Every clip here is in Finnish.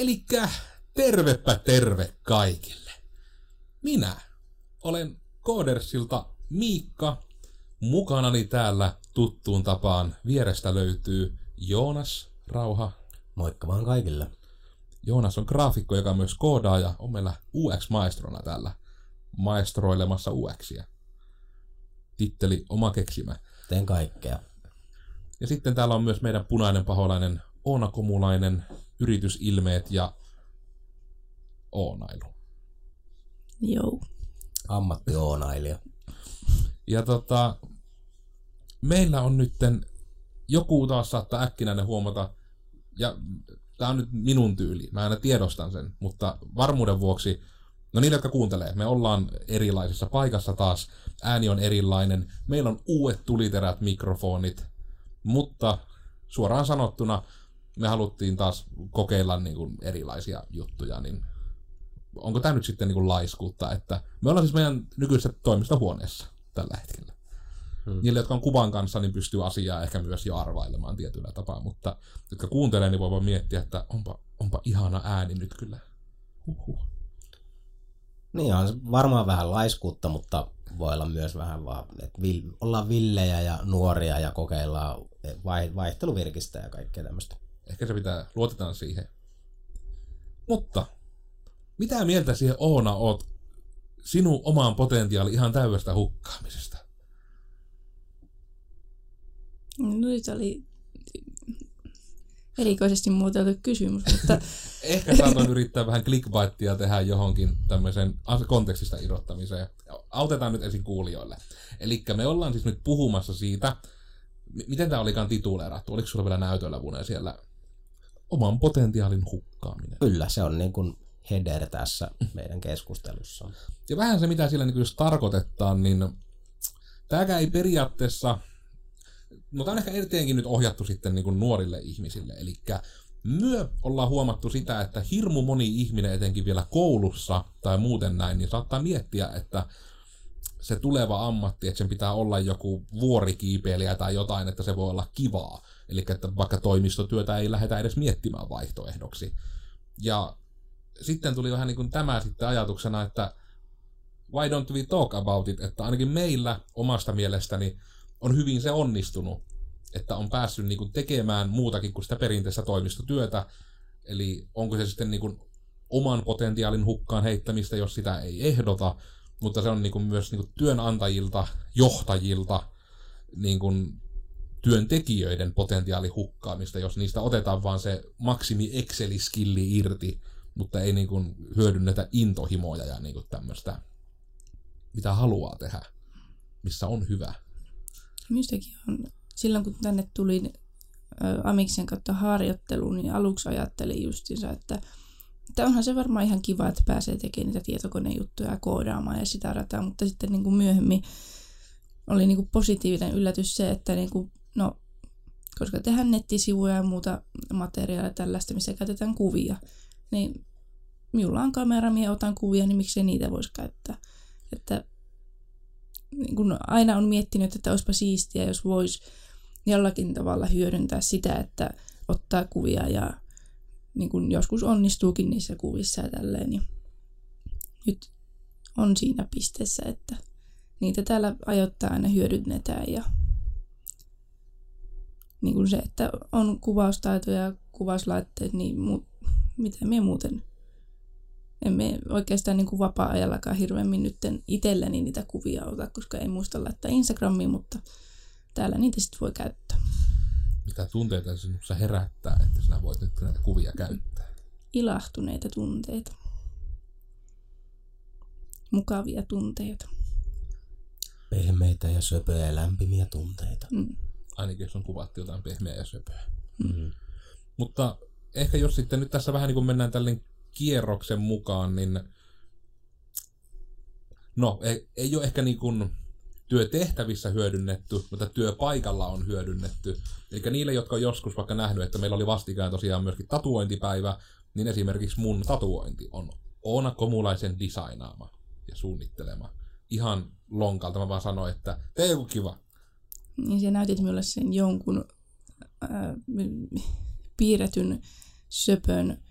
Elikkä tervepä terve kaikille. Minä olen Koodersilta Miikka. Mukanani täällä tuttuun tapaan vierestä löytyy Joonas Rauha. Moikka vaan kaikille. Joonas on graafikko, joka myös koodaa ja on meillä UX-maestrona täällä maestroilemassa UXia. Titteli oma keksimä. Teen kaikkea. Ja sitten täällä on myös meidän punainen paholainen Oona Komulainen, yritysilmeet ja Oonailu. Joo. Ammattionailija. Ja tota, meillä on nytten, joku taas saattaa äkkinäinen huomata, ja tämä on nyt minun tyyli, mä aina tiedostan sen, mutta varmuuden vuoksi, no niille, jotka kuuntelee, me ollaan erilaisessa paikassa taas, ääni on erilainen, meillä on uudet tuliterät mikrofonit, mutta suoraan sanottuna me haluttiin taas kokeilla niin kuin erilaisia juttuja, niin onko tämä nyt sitten niin kuin laiskuutta, että me ollaan siis meidän nykyisessä toimistohuoneessa tällä hetkellä. Hmm. Niille, jotka on kuvan kanssa, niin pystyy asiaa ehkä myös jo arvailemaan tietyllä tapaa, mutta jotka kuuntelee, niin voi vaan miettiä, että onpa, onpa ihana ääni nyt kyllä. Huhhuh. Niin on varmaan vähän laiskuutta, mutta voi olla myös vähän vaan, että vil, ollaan villejä ja nuoria ja kokeillaan vai, vaihteluvirkistä ja kaikkea tämmöistä. Ehkä se pitää, luotetaan siihen. Mutta, mitä mieltä siihen Oona oot sinun omaan potentiaali ihan täydestä hukkaamisesta? No nyt oli erikoisesti muotoiltu kysymys, mutta Ehkä saatoin yrittää vähän clickbaitia tehdä johonkin tämmöisen kontekstista irrottamiseen. Autetaan nyt ensin kuulijoille. Eli me ollaan siis nyt puhumassa siitä, miten tämä olikaan tituleerattu. Oliko sulla vielä näytöllä Vune siellä oman potentiaalin hukkaaminen? Kyllä, se on niin kuin header tässä meidän keskustelussa. Ja vähän se, mitä sillä niin jos tarkoitetaan, niin tämäkään ei periaatteessa, no tämä on ehkä eteenkin nyt ohjattu sitten niin kuin nuorille ihmisille, eli myö ollaan huomattu sitä, että hirmu moni ihminen etenkin vielä koulussa tai muuten näin, niin saattaa miettiä, että se tuleva ammatti, että sen pitää olla joku vuorikiipeilijä tai jotain, että se voi olla kivaa. Eli että vaikka toimistotyötä ei lähdetä edes miettimään vaihtoehdoksi. Ja sitten tuli vähän niin kuin tämä sitten ajatuksena, että why don't we talk about it, että ainakin meillä omasta mielestäni on hyvin se onnistunut, että on päässyt niin kuin tekemään muutakin kuin sitä perinteistä toimistotyötä, eli onko se sitten niin kuin oman potentiaalin hukkaan heittämistä, jos sitä ei ehdota, mutta se on niin kuin myös niin kuin työnantajilta, johtajilta, niin kuin työntekijöiden potentiaali hukkaamista, jos niistä otetaan vaan se maksimi Excel-skilli irti, mutta ei niin kuin hyödynnetä intohimoja ja niin kuin tämmöistä, mitä haluaa tehdä, missä on hyvä. minustakin on, silloin kun tänne tulin Amiksen kautta harjoitteluun, niin aluksi ajattelin justiinsa, että, että onhan se varmaan ihan kiva, että pääsee tekemään niitä tietokonejuttuja ja koodaamaan ja sitä rataa, mutta sitten niin kuin myöhemmin oli niin kuin positiivinen yllätys se, että niin kuin, no, koska tehdään nettisivuja ja muuta materiaalia tällaista, missä käytetään kuvia, niin minulla on kamera, minä otan kuvia, niin miksei niitä voisi käyttää. Että niin kun aina on miettinyt, että olisipa siistiä, jos voisi jollakin tavalla hyödyntää sitä, että ottaa kuvia ja niin kun joskus onnistuukin niissä kuvissa ja tälleen. Niin nyt on siinä pisteessä, että niitä täällä ajoittain aina hyödynnetään ja niin kuin se, että on kuvaustaitoja ja kuvauslaitteet, niin mu- miten me muuten emme oikeastaan niin kuin vapaa-ajallakaan hirveämmin nyt itselleni niitä kuvia ota, koska ei muista laittaa Instagramiin, mutta täällä niitä sitten voi käyttää. Mitä tunteita sinussa herättää, että sinä voit nyt näitä kuvia käyttää? Ilahtuneita tunteita. Mukavia tunteita. Pehmeitä ja söpöjä ja lämpimiä tunteita. Mm. Ainakin jos on kuvattu jotain pehmeää ja söpöä. Mm. Mutta ehkä jos sitten nyt tässä vähän niin kuin mennään tälle kierroksen mukaan, niin no, ei, ei ole ehkä niin kuin työtehtävissä hyödynnetty, mutta työpaikalla on hyödynnetty. Eli niille, jotka on joskus vaikka nähnyt, että meillä oli vastikään tosiaan myöskin tatuointipäivä, niin esimerkiksi mun tatuointi on Oona Komulaisen designaama ja suunnittelema. Ihan lonkalta mä vaan sanoin, että tee joku kiva. Niin se näytit minulle sen jonkun ää, piirretyn söpön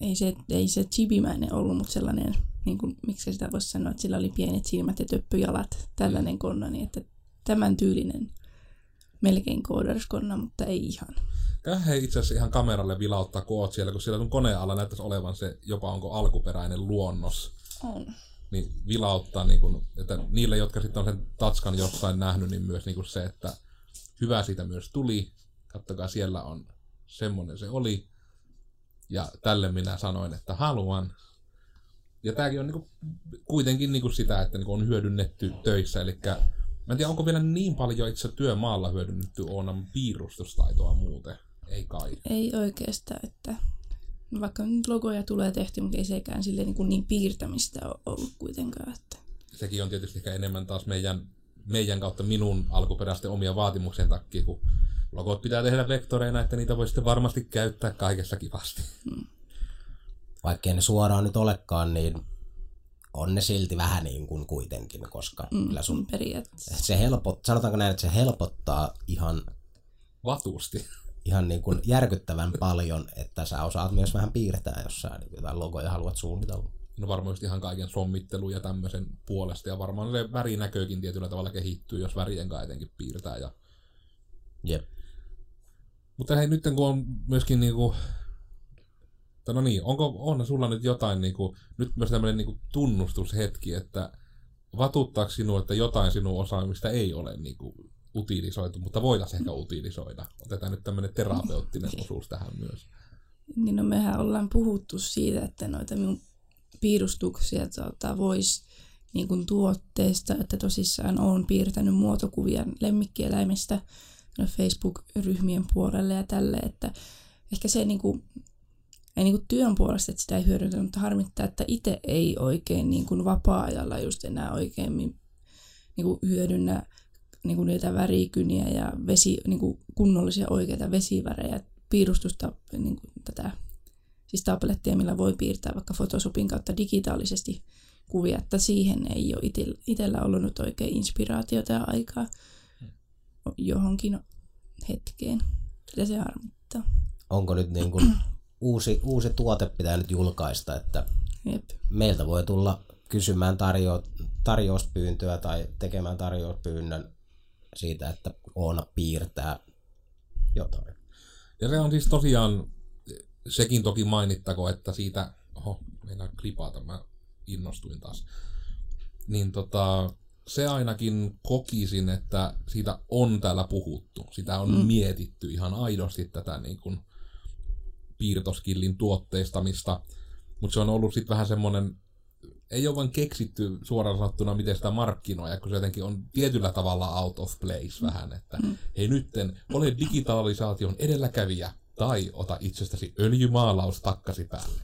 ei se, ei se chibimäinen ollut, mutta sellainen, niin kuin, miksi sitä voisi sanoa, että sillä oli pienet silmät ja töppyjalat, tällainen konna, niin että tämän tyylinen melkein kooderskonna, mutta ei ihan. Kähän itse asiassa ihan kameralle vilauttaa, kun oot siellä, kun siellä sun koneen alla näyttäisi olevan se jopa onko alkuperäinen luonnos. On. Niin vilauttaa, niin kun, että niille, jotka sitten on sen tatskan jossain nähnyt, niin myös niin kun se, että hyvä siitä myös tuli. Kattokaa, siellä on semmoinen se oli. Ja tälle minä sanoin, että haluan. Ja tämäkin on niinku, kuitenkin niinku sitä, että niinku on hyödynnetty töissä. Eli mä en tiedä, onko vielä niin paljon itse työmaalla hyödynnetty Oonan piirustustaitoa muuten. Ei kai. Ei oikeastaan, että vaikka nyt logoja tulee tehty, mutta ei sekään silleen niin, kuin niin piirtämistä ole ollut kuitenkaan. Että. Sekin on tietysti ehkä enemmän taas meidän, meidän kautta minun alkuperäisten omia vaatimuksien takia, kun logot pitää tehdä vektoreina, että niitä voi sitten varmasti käyttää kaikessa kivasti. Hmm. Vaikkei ne suoraan nyt olekaan, niin on ne silti vähän niin kuin kuitenkin, koska Mm, kyllä sun periaatteessa. se helpot, sanotaanko näin, että se helpottaa ihan, Vatusti. Ihan niin kuin järkyttävän paljon, että sä osaat myös vähän piirtää, jos sä niin jotain logoja haluat suunnitella. No varmaan just ihan kaiken sommittelun ja tämmöisen puolesta. Ja varmaan se värinäkökin tietyllä tavalla kehittyy, jos värien kanssa etenkin piirtää. Ja... Jep. Mutta hei, nyt kun on myöskin niinku... No niin, onko, on sulla nyt jotain niinku, nyt myös tämmöinen niinku tunnustushetki, että vatuttaako sinua, että jotain sinun osaamista ei ole niinku utilisoitu, mutta voitaisiin ehkä utilisoida. Otetaan nyt tämmöinen terapeuttinen osuus tähän myös. Niin no mehän ollaan puhuttu siitä, että noita minun piirustuksia tota, voisi niin kuin tuotteista, että tosissaan olen piirtänyt muotokuvia lemmikkieläimistä no Facebook-ryhmien puolelle ja tälle, että ehkä se niin kuin, ei niin kuin työn puolesta, että sitä ei hyödyntä, mutta harmittaa, että itse ei oikein niin kuin vapaa-ajalla just enää oikein niin kuin hyödynnä niin kuin niitä värikyniä ja vesi, niin kuin kunnollisia oikeita vesivärejä, piirustusta, niin kuin tätä, siis tablettia, millä voi piirtää vaikka Photoshopin kautta digitaalisesti kuvia, että siihen ei ole itsellä ollut nyt oikein inspiraatiota ja aikaa johonkin hetkeen. Ja se harmittaa. Onko nyt niin kuin uusi, uusi tuote pitää nyt julkaista, että Jep. meiltä voi tulla kysymään tarjo- tarjouspyyntöä tai tekemään tarjouspyynnön siitä, että Oona piirtää jotain. Ja se on siis tosiaan, sekin toki mainittako, että siitä, oho, meidän klipata, mä innostuin taas. Niin tota, se ainakin kokisin, että siitä on täällä puhuttu. Sitä on mm. mietitty ihan aidosti tätä niin kuin piirtoskillin tuotteistamista. Mutta se on ollut sitten vähän semmoinen, ei ole vain keksitty suoraan sanottuna, miten sitä markkinoja, kun se jotenkin on tietyllä tavalla out of place vähän, että mm. hei nytten, ole digitalisaation edelläkävijä, tai ota itsestäsi öljymaalaus takkasi päälle.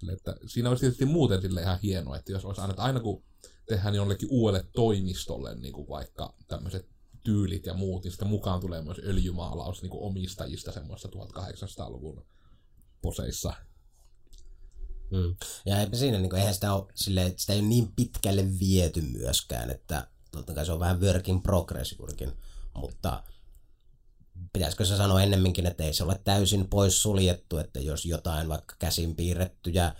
Sille, että siinä olisi tietysti muuten sille ihan hienoa, että jos olisi aina, että aina kun tehdään jollekin uudelle toimistolle niin kuin vaikka tämmöiset tyylit ja muut, niin sitten mukaan tulee myös öljymaalaus niin kuin omistajista semmoista 1800-luvun poseissa. Mm. Ja eipä siinä, niin kuin, eihän sitä ole, silleen, sitä ei ole niin pitkälle viety myöskään, että totta kai se on vähän work in progress juurikin, mutta pitäisikö se sanoa ennemminkin, että ei se ole täysin pois suljettu, että jos jotain vaikka käsin piirrettyjä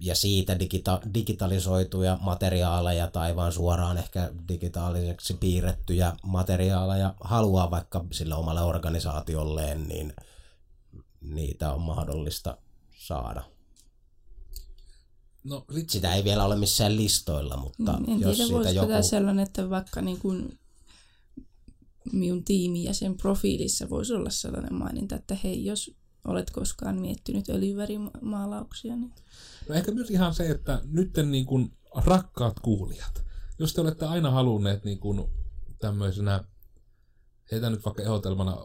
ja siitä digita- digitalisoituja materiaaleja tai vaan suoraan ehkä digitaaliseksi piirrettyjä materiaaleja haluaa vaikka sille omalle organisaatiolleen, niin niitä on mahdollista saada. No, sit, Sitä ei vielä ole missään listoilla, mutta En jos tiedä, siitä voisiko joku... tämä sellainen, että vaikka niin kuin minun tiimi ja sen profiilissa voisi olla sellainen maininta, että hei, jos olet koskaan miettinyt öljyvärimaalauksia, niin no ehkä myös ihan se, että nytten niin kuin rakkaat kuulijat, jos te olette aina halunneet niin kuin tämmöisenä, heitä nyt vaikka ehdotelmana,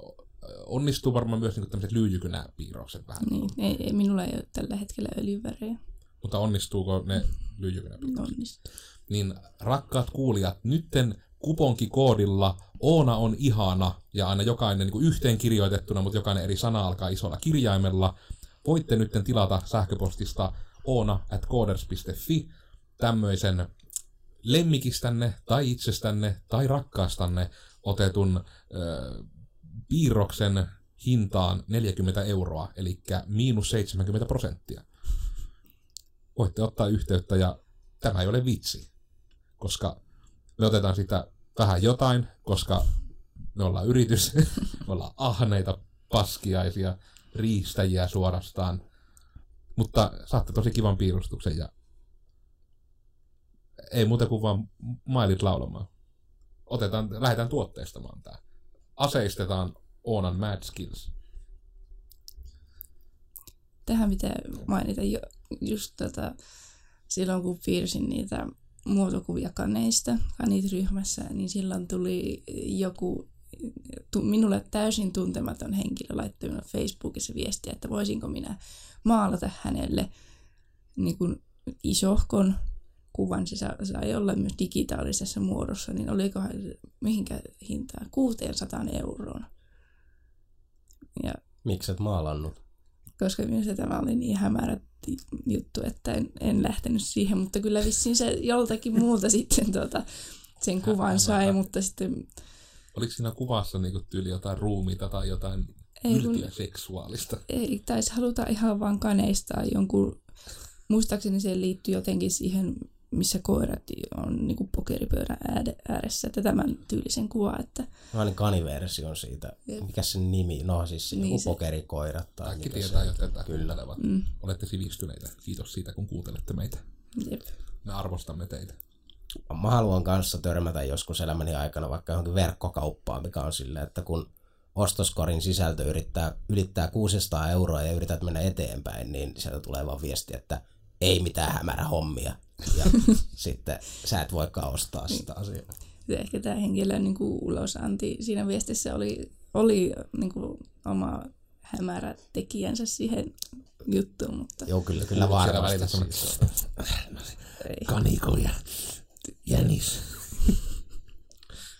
onnistuu varmaan myös niin tämmöiset lyijykynäpiirrokset vähän. niin ei, ei, minulla ei ole tällä hetkellä öljyvärejä. Mutta onnistuuko ne lyijykynäpiirrokset? Onnistuu. Niin rakkaat kuulijat, nytten kuponkikoodilla Oona on ihana ja aina jokainen niin kuin yhteen kirjoitettuna, mutta jokainen eri sana alkaa isolla kirjaimella. Voitte nyt tilata sähköpostista oona at coders.fi tämmöisen lemmikistänne tai itsestänne tai rakkaastanne otetun ö, piirroksen hintaan 40 euroa, eli miinus 70 prosenttia. Voitte ottaa yhteyttä ja tämä ei ole vitsi, koska me otetaan sitä vähän jotain, koska me ollaan yritys, me ollaan ahneita, paskiaisia, riistäjiä suorastaan, mutta saatte tosi kivan piirustuksen ja ei muuta kuin vaan mailit laulamaan. Otetaan, lähdetään tuotteistamaan tää. Aseistetaan Oonan Mad Skills. Tähän pitää mainita jo, just tota, silloin kun piirsin niitä muotokuvia kaneista kanit-ryhmässä, niin silloin tuli joku tu, minulle täysin tuntematon henkilö laittoi minulle Facebookissa viestiä, että voisinko minä maalata hänelle niin kuin isohkon kuvan, se sai olla myös digitaalisessa muodossa, niin olikohan mihinkä hintaan? 600 euroon. Ja, Miksi et maalannut? koska minusta tämä oli niin hämärä juttu, että en, en lähtenyt siihen, mutta kyllä vissiin se joltakin muulta sitten tuota, sen kuvan sai, mutta sitten Oliko siinä kuvassa niinku tyyli jotain ruumiita tai jotain Ei, kun- seksuaalista? ei taisi haluta ihan vaan kaneistaa jonkun, muistaakseni se liittyy jotenkin siihen, missä koirat on niin kuin pokeripöydän ääressä, että tämän tyylisen kuva, että Mä olin kaniversion siitä. Jep. Mikä sen nimi? No siis Niin niin se- pokerikoirat tai Kaikki tietää, se jotka tätä Kyllä. kuuntelevat. mm, Olette sivistyneitä. Kiitos siitä, kun kuuntelette meitä. jep. Me arvostamme teitä. Mä haluan kanssa törmätä joskus elämäni aikana vaikka johonkin verkkokauppaan, mikä on silleen, että kun ostoskorin sisältö yrittää, ylittää 600 euroa ja yrität mennä eteenpäin, niin sieltä tulee vaan viesti, että ei mitään hämärä hommia. Ja sitten sä et voikaan ostaa sitä asiaa. Ehkä tämä henkilön niin kuin ulosanti siinä viestissä oli, oli niin kuin oma hämärä tekijänsä siihen juttuun, mutta Joo, kyllä, kyllä varmasti. semmoinen ei. kaniko ja jänis?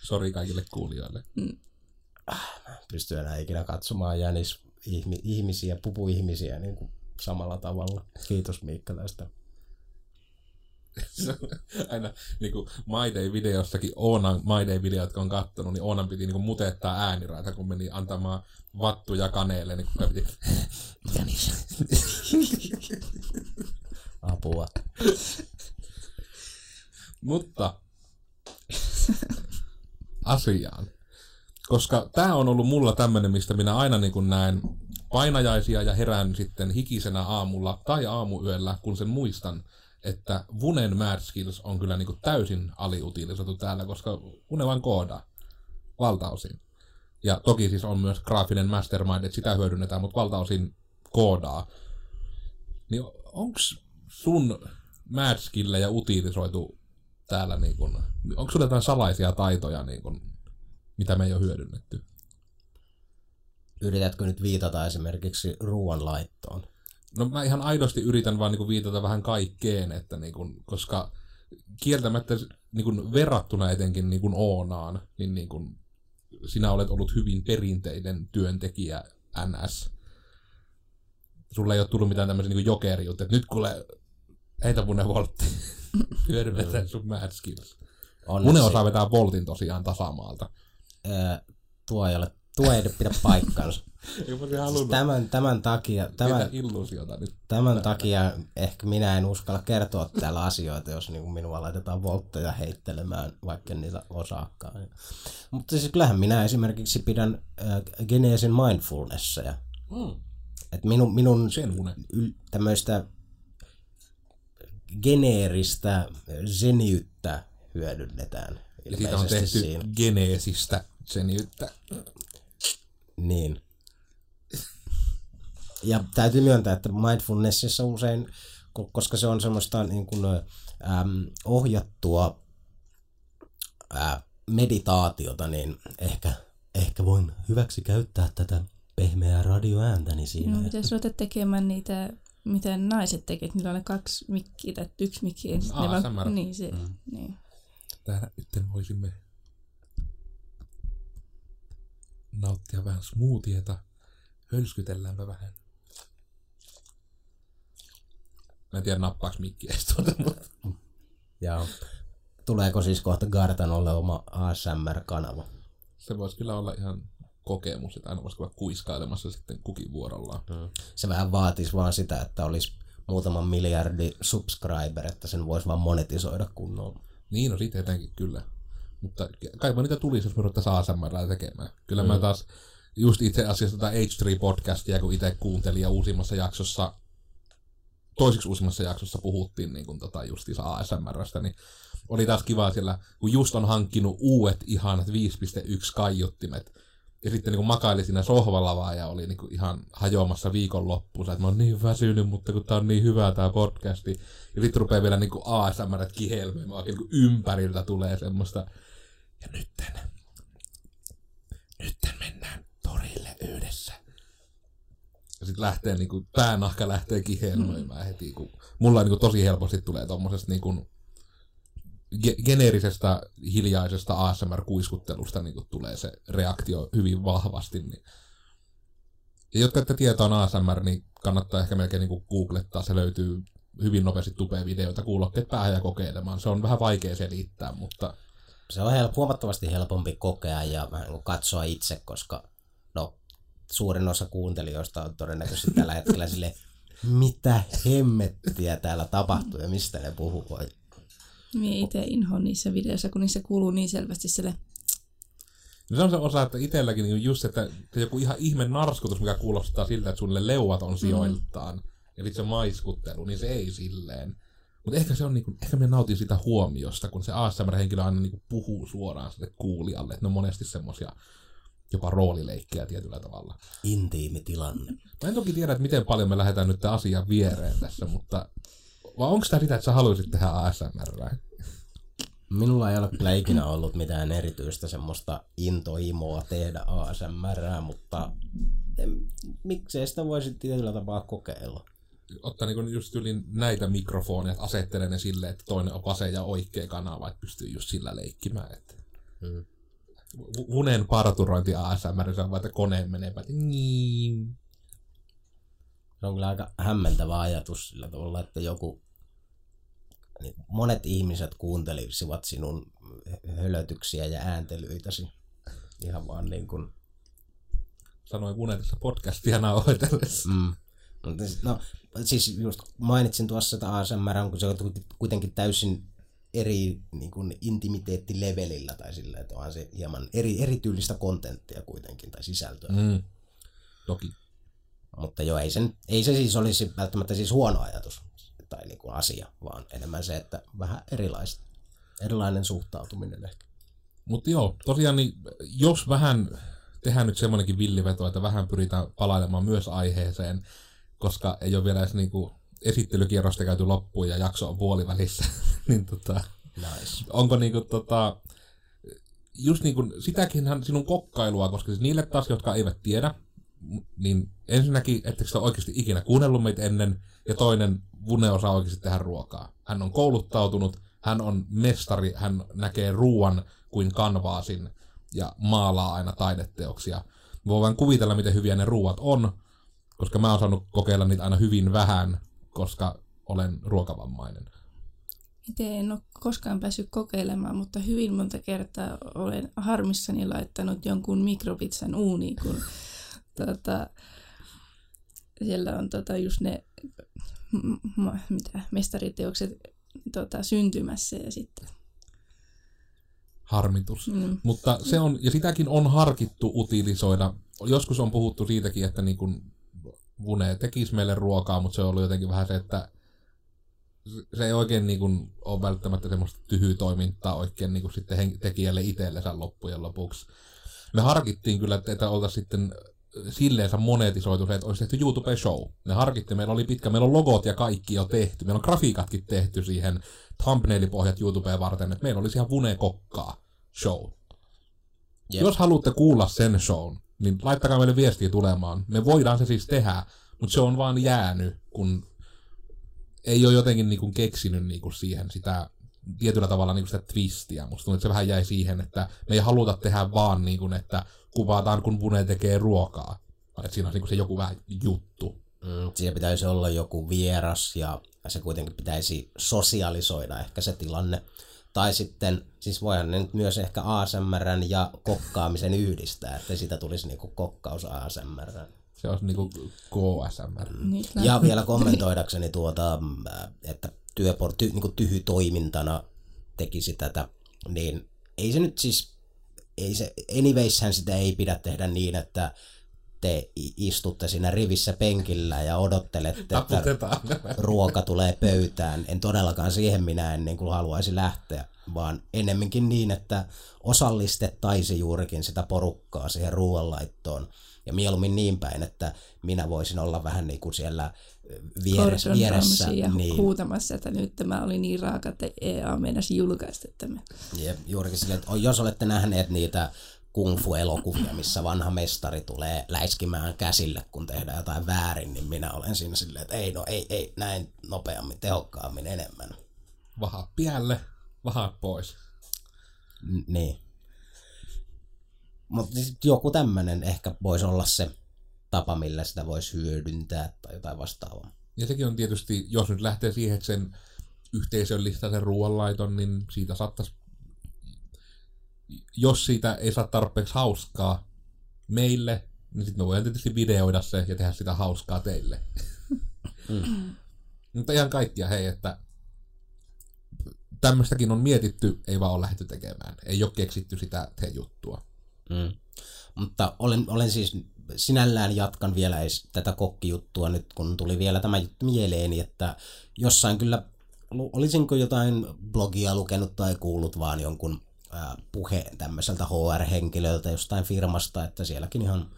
Sori kaikille kuulijoille. Pysty enää ikinä katsomaan jänis ihmi- ihmisiä, pupuihmisiä niin kuin samalla tavalla. Kiitos Miikka tästä. Aina niin kuin My Day-videossakin, Oonan My Day-video, jotka on kattonut, niin Oonan piti niin kuin mutettaa ääniraita, kun meni antamaan vattuja kaneelle, niin kuka piti jänis. Apua. Mutta asiaan. Koska tämä on ollut mulla tämmöinen, mistä minä aina niin kuin näen painajaisia ja herään sitten hikisenä aamulla tai aamuyöllä, kun sen muistan, että Vunen Mad Skills on kyllä niin kuin täysin aliutilisoitu täällä, koska Vune vain koodaa valtaosin. Ja toki siis on myös graafinen mastermind, että sitä hyödynnetään, mutta valtaosin koodaa. Niin onks sun mad skillejä utilisoitu täällä, niin onko sulla jotain salaisia taitoja, niin kun, mitä me ei ole hyödynnetty? Yritätkö nyt viitata esimerkiksi ruoanlaittoon? No mä ihan aidosti yritän vaan niin kun, viitata vähän kaikkeen, että niin kun, koska kieltämättä niin kun, verrattuna etenkin niin kun Oonaan, niin, niin kun, sinä olet ollut hyvin perinteinen työntekijä NS. Sulle ei ole tullut mitään tämmöisiä niin jokerijuttuja, että nyt kuule, heitä Vune voltti. Hyödynnetään sun mad skills. Mune osaa vetää voltin tosiaan tasamaalta. ää, tuo ei, ole, tuo ei pidä se Siis tämän, tämän, takia, tämän... illuusiota nyt. tämän takia ehkä minä en uskalla kertoa täällä asioita, jos niin minua laitetaan voltteja heittelemään, vaikka en niitä osaakaan. Mutta siis kyllähän minä esimerkiksi pidän äh, geneesin mindfulnessia. Mm. Et minun, minun yl, tämmöistä geneeristä seniyttä hyödynnetään Ja siitä on tehty siinä. geneesistä seniyttä. Niin. Ja täytyy myöntää, että mindfulnessissa usein, ko- koska se on semmoista niin kuin, äm, ohjattua ää, meditaatiota, niin ehkä, ehkä voin hyväksi käyttää tätä pehmeää radioääntäni siinä. No, pitäisi ruveta tekemään niitä, mitä naiset tekevät. Niillä on ne kaksi mikkiä tai yksi mikki. Aa, ne vaan, niin, se, mm. niin. Täällä nyt voisimme nauttia vähän smoothieta. Hölskytelläänpä vähän. Mä en tiedä nappaaks mikki edes tuota, mutta Ja tuleeko siis kohta Gartanolle oma ASMR-kanava? se voisi kyllä olla ihan kokemus, että aina voisi olla kuiskailemassa sitten kukin vuorollaan. Mm. Se vähän vaatisi vaan sitä, että olisi muutaman miljardi subscriber, että sen voisi vaan monetisoida kunnolla. Niin, no siitä etenkin kyllä. Mutta kai niitä tulisi, jos me ruvettaisiin ASMR tekemään. Kyllä mm. mä taas just itse asiassa tätä H3-podcastia, kun itse kuuntelin ja uusimmassa jaksossa, toisiksi uusimmassa jaksossa puhuttiin niin kuin tota justiinsa ASMRstä, niin oli taas kiva siellä, kun just on hankkinut uudet ihanat 5.1 kaiuttimet, ja sitten niin makaili siinä sohvalla vaan ja oli niin ihan hajoamassa viikonloppuun, että mä oon niin väsynyt, mutta kun tää on niin hyvä tää podcasti. Ja sitten rupeaa vielä niin ASMR kihelmeen, niin ympäriltä tulee semmoista. Ja nytten, nytten mennään torille yhdessä. Ja sitten lähtee niin kuin, päänahka lähtee kihelmoimaan mm. heti, kun mulla niin kuin, tosi helposti tulee tommosesta niin kuin, ge- geneerisestä hiljaisesta ASMR-kuiskuttelusta niin tulee se reaktio hyvin vahvasti. Niin. Ja jotka ette tietää on ASMR, niin kannattaa ehkä melkein niin googlettaa. Se löytyy hyvin nopeasti tupea videoita, kuulokkeet päähän ja kokeilemaan. Se on vähän vaikea selittää, mutta... Se on help- huomattavasti helpompi kokea ja vähän niin katsoa itse, koska no, suurin osa kuuntelijoista on todennäköisesti tällä hetkellä sille mitä hemmettiä täällä tapahtuu ja mistä ne puhuu. Mie itse inhoon niissä videoissa, kun niissä kuuluu niin selvästi sille No se on se osa, että itselläkin niin just, että joku ihan ihme narskutus, mikä kuulostaa siltä, että sulle leuat on sijoiltaan, mm. eli se maiskuttelu, niin se ei silleen. Mutta ehkä se on niinku, ehkä minä nautin sitä huomiosta, kun se ASMR-henkilö aina niinku puhuu suoraan sille kuulijalle, että ne on monesti semmoisia jopa roolileikkejä tietyllä tavalla. Intiimi tilanne. Mä en toki tiedä, että miten paljon me lähdetään nyt tämän asian viereen tässä, mutta vai onko tämä sitä, että sä haluaisit tehdä ASMR? Minulla ei ole kyllä ikinä ollut mitään erityistä semmoista intohimoa tehdä ASMR, mutta miksei sitä voisi tietyllä tapaa kokeilla. Ottaa niin just yli näitä mikrofoneja, että asettelee ne silleen, että toinen on vasen ja oikea kanava, että pystyy just sillä leikkimään. Että... Hmm. Unen parturointi ASMR, se on vaan, että koneen menee, että niin. Se on kyllä aika hämmentävä ajatus sillä tavalla, että joku niin monet ihmiset kuuntelisivat sinun hölötyksiä ja ääntelyitäsi. Ihan vaan niin kuin... Sanoin unetissa podcastia nauhoitellessa. Mm. No, siis just mainitsin tuossa, että ASMR kun se on kuitenkin täysin eri niin kuin intimiteettilevelillä tai sillä, että onhan se hieman eri, erityylistä kontenttia kuitenkin tai sisältöä. Mm. Toki. Mutta joo, ei, sen, ei se siis olisi välttämättä siis huono ajatus tai niin kuin asia, vaan enemmän se, että vähän erilaista, erilainen suhtautuminen ehkä. Mutta joo, tosiaan niin, jos vähän tehdään nyt semmoinenkin villiveto, että vähän pyritään palailemaan myös aiheeseen, koska ei ole vielä edes niin kuin esittelykierrosta käyty loppuun ja jakso on puolivälissä, niin tota, nice. onko niin kuin, tota, just niin kuin, sitäkinhän sinun kokkailua, koska siis niille taas, jotka eivät tiedä, niin ensinnäkin, ettekö sitä oikeasti ikinä kuunnellut meitä ennen, ja toinen, Vune osaa oikeasti tehdä ruokaa. Hän on kouluttautunut, hän on mestari, hän näkee ruoan kuin kanvaasin ja maalaa aina taideteoksia. Voi vain kuvitella, miten hyviä ne ruuat on, koska mä oon saanut kokeilla niitä aina hyvin vähän, koska olen ruokavammainen. Itse en ole koskaan päässyt kokeilemaan, mutta hyvin monta kertaa olen harmissani laittanut jonkun mikropitsan uuniin, kun tota, siellä on tota, just ne mitä, mestariteokset tota, syntymässä ja sitten harmitus. Mm. Mutta se on, ja sitäkin on harkittu utilisoida. Joskus on puhuttu siitäkin, että niin kun Vune tekisi meille ruokaa, mutta se on ollut jotenkin vähän se, että se ei oikein niin kun, ole välttämättä semmoista tyhyytoimintaa oikein niin sitten tekijälle itsellensä loppujen lopuksi. Me harkittiin kyllä, että, että oltaisiin sitten silleensä monetisoitu se, että olisi tehty YouTube-show. Ne harkitti, meillä oli pitkä, meillä on logot ja kaikki jo tehty, meillä on grafiikatkin tehty siihen thumbnailipohjat YouTubeen varten, että meillä olisi ihan Vune Kokkaa show. Yep. Jos haluatte kuulla sen shown, niin laittakaa meille viestiä tulemaan. Me voidaan se siis tehdä, mutta se on vaan jäänyt, kun ei ole jotenkin niinku keksinyt niinku siihen sitä tietyllä tavalla niinku sitä twistiä. Musta tuntuu, että se vähän jäi siihen, että me ei haluta tehdä vaan, niinku, että kuvataan, kun Vune tekee ruokaa. Että siinä on niinku se joku vähän juttu. Mm, siellä pitäisi olla joku vieras ja se kuitenkin pitäisi sosialisoida ehkä se tilanne. Tai sitten, siis voihan ne nyt myös ehkä ASMRn ja kokkaamisen yhdistää, että siitä tulisi niinku kokkaus ASMR. Se olisi niinku KSMR. Niitä Ja vielä kommentoidakseni tuota, että työpor, ty, niin tyhy toimintana tekisi tätä, niin ei se nyt siis, ei se, anywayshän sitä ei pidä tehdä niin, että te istutte siinä rivissä penkillä ja odottelette, että ruoka tulee pöytään. En todellakaan siihen minä en niin kuin haluaisi lähteä, vaan ennemminkin niin, että osallistettaisi juurikin sitä porukkaa siihen ruoanlaittoon. Ja mieluummin niin päin, että minä voisin olla vähän niin kuin siellä vieressä, Gordon vieressä ja niin, huutamassa, että nyt tämä oli niin raaka, että EA meinasi julkaista tämän. Jep, juurikin silleen, että jos olette nähneet niitä kung fu-elokuvia, missä vanha mestari tulee läiskimään käsille, kun tehdään jotain väärin, niin minä olen siinä silleen, että ei, no ei, ei, näin nopeammin, tehokkaammin, enemmän. Vahat piälle, vahat pois. N- niin. Mutta joku tämmöinen ehkä voisi olla se tapa, millä sitä voisi hyödyntää tai jotain vastaavaa. Ja sekin on tietysti, jos nyt lähtee siihen, että sen yhteisöllistää sen ruoanlaiton, niin siitä saattaisi, jos siitä ei saa tarpeeksi hauskaa meille, niin sitten me voidaan tietysti videoida se ja tehdä sitä hauskaa teille. Mm. Mutta ihan kaikkia hei, että tämmöistäkin on mietitty, ei vaan ole lähdetty tekemään. Ei ole keksitty sitä te-juttua. Mm. Mutta olen, olen siis sinällään jatkan vielä edes tätä kokkijuttua nyt, kun tuli vielä tämä juttu mieleeni, että jossain kyllä, olisinko jotain blogia lukenut tai kuullut vaan jonkun ää, puheen tämmöiseltä HR-henkilöltä jostain firmasta, että sielläkin ihan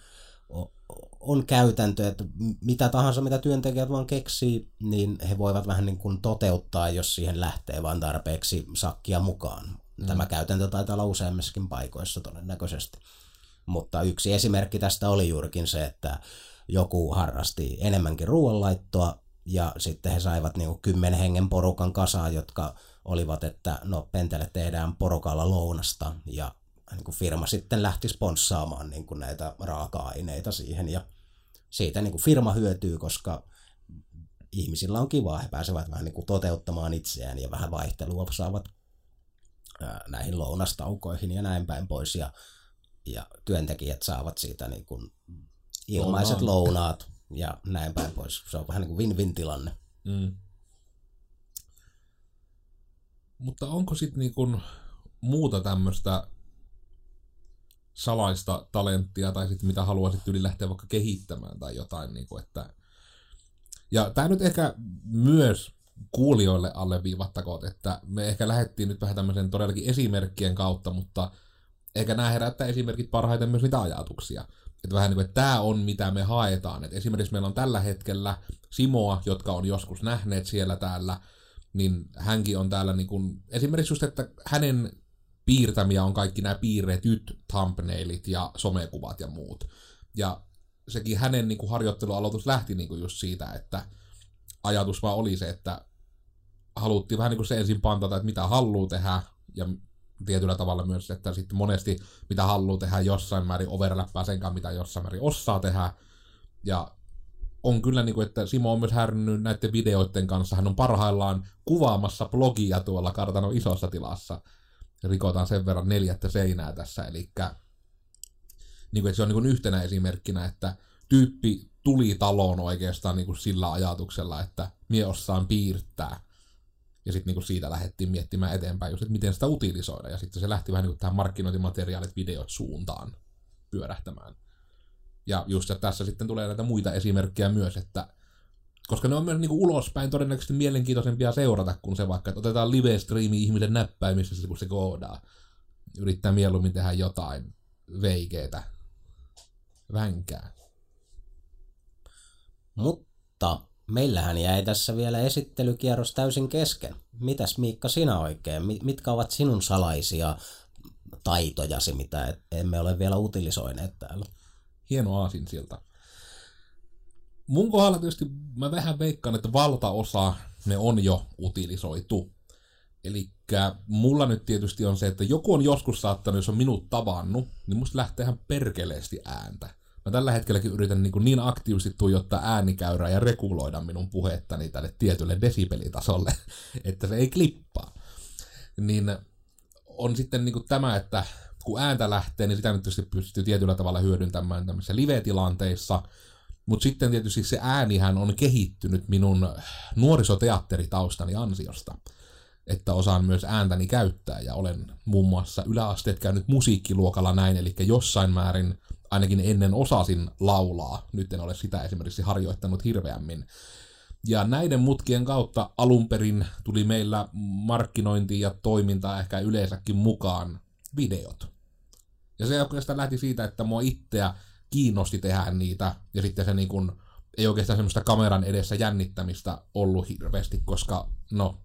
on käytäntö, että mitä tahansa, mitä työntekijät vaan keksii, niin he voivat vähän niin kuin toteuttaa, jos siihen lähtee vaan tarpeeksi sakkia mukaan. Tämä käytäntö taitaa olla useammissakin paikoissa todennäköisesti. Mutta yksi esimerkki tästä oli juurikin se, että joku harrasti enemmänkin ruoanlaittoa ja sitten he saivat niin kymmenen hengen porukan kasaan, jotka olivat, että no Pentele tehdään porukalla lounasta ja niin kuin firma sitten lähti sponssaamaan niin kuin näitä raaka-aineita siihen ja siitä niin kuin firma hyötyy, koska ihmisillä on kivaa, he pääsevät vähän niin kuin toteuttamaan itseään ja vähän vaihtelua saavat näihin lounastaukoihin ja näin päin pois ja, ja työntekijät saavat siitä niin kuin ilmaiset lounaat ja näin päin pois. Se on vähän niin kuin win-win tilanne. Mm. Mutta onko sitten niinku muuta tämmöistä salaista talenttia tai sitten mitä haluaisit yli lähteä vaikka kehittämään tai jotain, niinku, että ja tämä nyt ehkä myös kuulijoille alleviivattakoon, että me ehkä lähdettiin nyt vähän tämmöisen todellakin esimerkkien kautta, mutta ehkä nämä herättää esimerkit parhaiten myös niitä ajatuksia. Että vähän niin kuin, että tämä on mitä me haetaan. Että esimerkiksi meillä on tällä hetkellä Simoa, jotka on joskus nähneet siellä täällä, niin hänkin on täällä niin kuin, esimerkiksi just, että hänen piirtämiä on kaikki nämä piirretyt thumbnailit ja somekuvat ja muut. Ja sekin hänen niin kuin harjoittelualoitus lähti niin kuin just siitä, että ajatus vaan oli se, että haluttiin vähän niin kuin se ensin pantata, että mitä haluaa tehdä, ja tietyllä tavalla myös, että sitten monesti mitä haluaa tehdä jossain määrin overlappaa sen kanssa, mitä jossain määrin osaa tehdä. Ja on kyllä niin kuin, että Simo on myös härnnyt näiden videoiden kanssa. Hän on parhaillaan kuvaamassa blogia tuolla kartanon isossa tilassa. Rikotaan sen verran neljättä seinää tässä, eli niin se on niin kuin yhtenä esimerkkinä, että tyyppi tuli taloon oikeastaan niin kuin sillä ajatuksella, että mie osaan piirtää. Ja sitten niin siitä lähdettiin miettimään eteenpäin just, että miten sitä utilisoida. Ja sitten se lähti vähän niin kuin tähän markkinointimateriaalit videot suuntaan pyörähtämään. Ja just että tässä sitten tulee näitä muita esimerkkejä myös, että koska ne on myös niin ulospäin todennäköisesti mielenkiintoisempia seurata kuin se vaikka, että otetaan live-striimi ihmisen näppäimissä, kun se koodaa. Yrittää mieluummin tehdä jotain veikeetä, vänkää. Mutta meillähän jäi tässä vielä esittelykierros täysin kesken. Mitäs Miikka sinä oikein? Mi- Mitkä ovat sinun salaisia taitojasi, mitä emme ole vielä utilisoineet täällä? Hieno aasinsilta. Mun kohdalla tietysti mä vähän veikkaan, että valtaosa ne on jo utilisoitu. Eli mulla nyt tietysti on se, että joku on joskus saattanut, jos on minut tavannut, niin musta lähtee ihan perkeleesti ääntä. Mä tällä hetkelläkin yritän niin, niin aktiivisesti tuijottaa äänikäyrää ja reguloida minun puhettani tälle tietylle desibelitasolle, että se ei klippaa. niin on sitten niin tämä, että kun ääntä lähtee, niin sitä nyt tietysti pystyy tietyllä tavalla hyödyntämään tämmöisissä live-tilanteissa, mutta sitten tietysti se äänihän on kehittynyt minun nuorisoteatteritaustani ansiosta, että osaan myös ääntäni käyttää ja olen muun muassa yläasteet käynyt musiikkiluokalla näin, eli jossain määrin ainakin ennen osasin laulaa, nyt en ole sitä esimerkiksi harjoittanut hirveämmin. Ja näiden mutkien kautta alun perin tuli meillä markkinointi ja toiminta ehkä yleensäkin mukaan videot. Ja se oikeastaan lähti siitä, että mua itseä kiinnosti tehdä niitä, ja sitten se niin kuin, ei oikeastaan semmoista kameran edessä jännittämistä ollut hirveästi, koska no,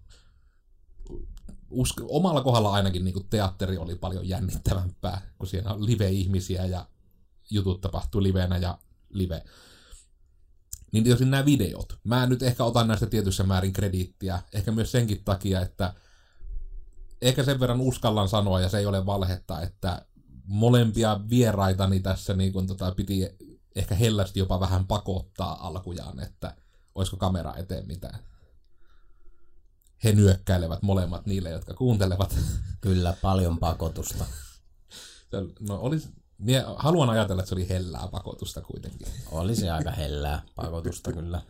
usk- omalla kohdalla ainakin niin kuin teatteri oli paljon jännittävämpää, kun siellä on live-ihmisiä ja jutut tapahtuu livenä ja live. Niin tietysti nämä videot. Mä nyt ehkä otan näistä tietyssä määrin krediittiä, ehkä myös senkin takia, että ehkä sen verran uskallan sanoa, ja se ei ole valhetta, että molempia vieraitani tässä niin kun, tota, piti ehkä hellästi jopa vähän pakottaa alkujaan, että olisiko kamera eteen mitään. He nyökkäilevät molemmat niille, jotka kuuntelevat. Kyllä, paljon pakotusta. No olisi, Mie haluan ajatella, että se oli hellää pakotusta kuitenkin. Oli se aika hellää pakotusta kyllä.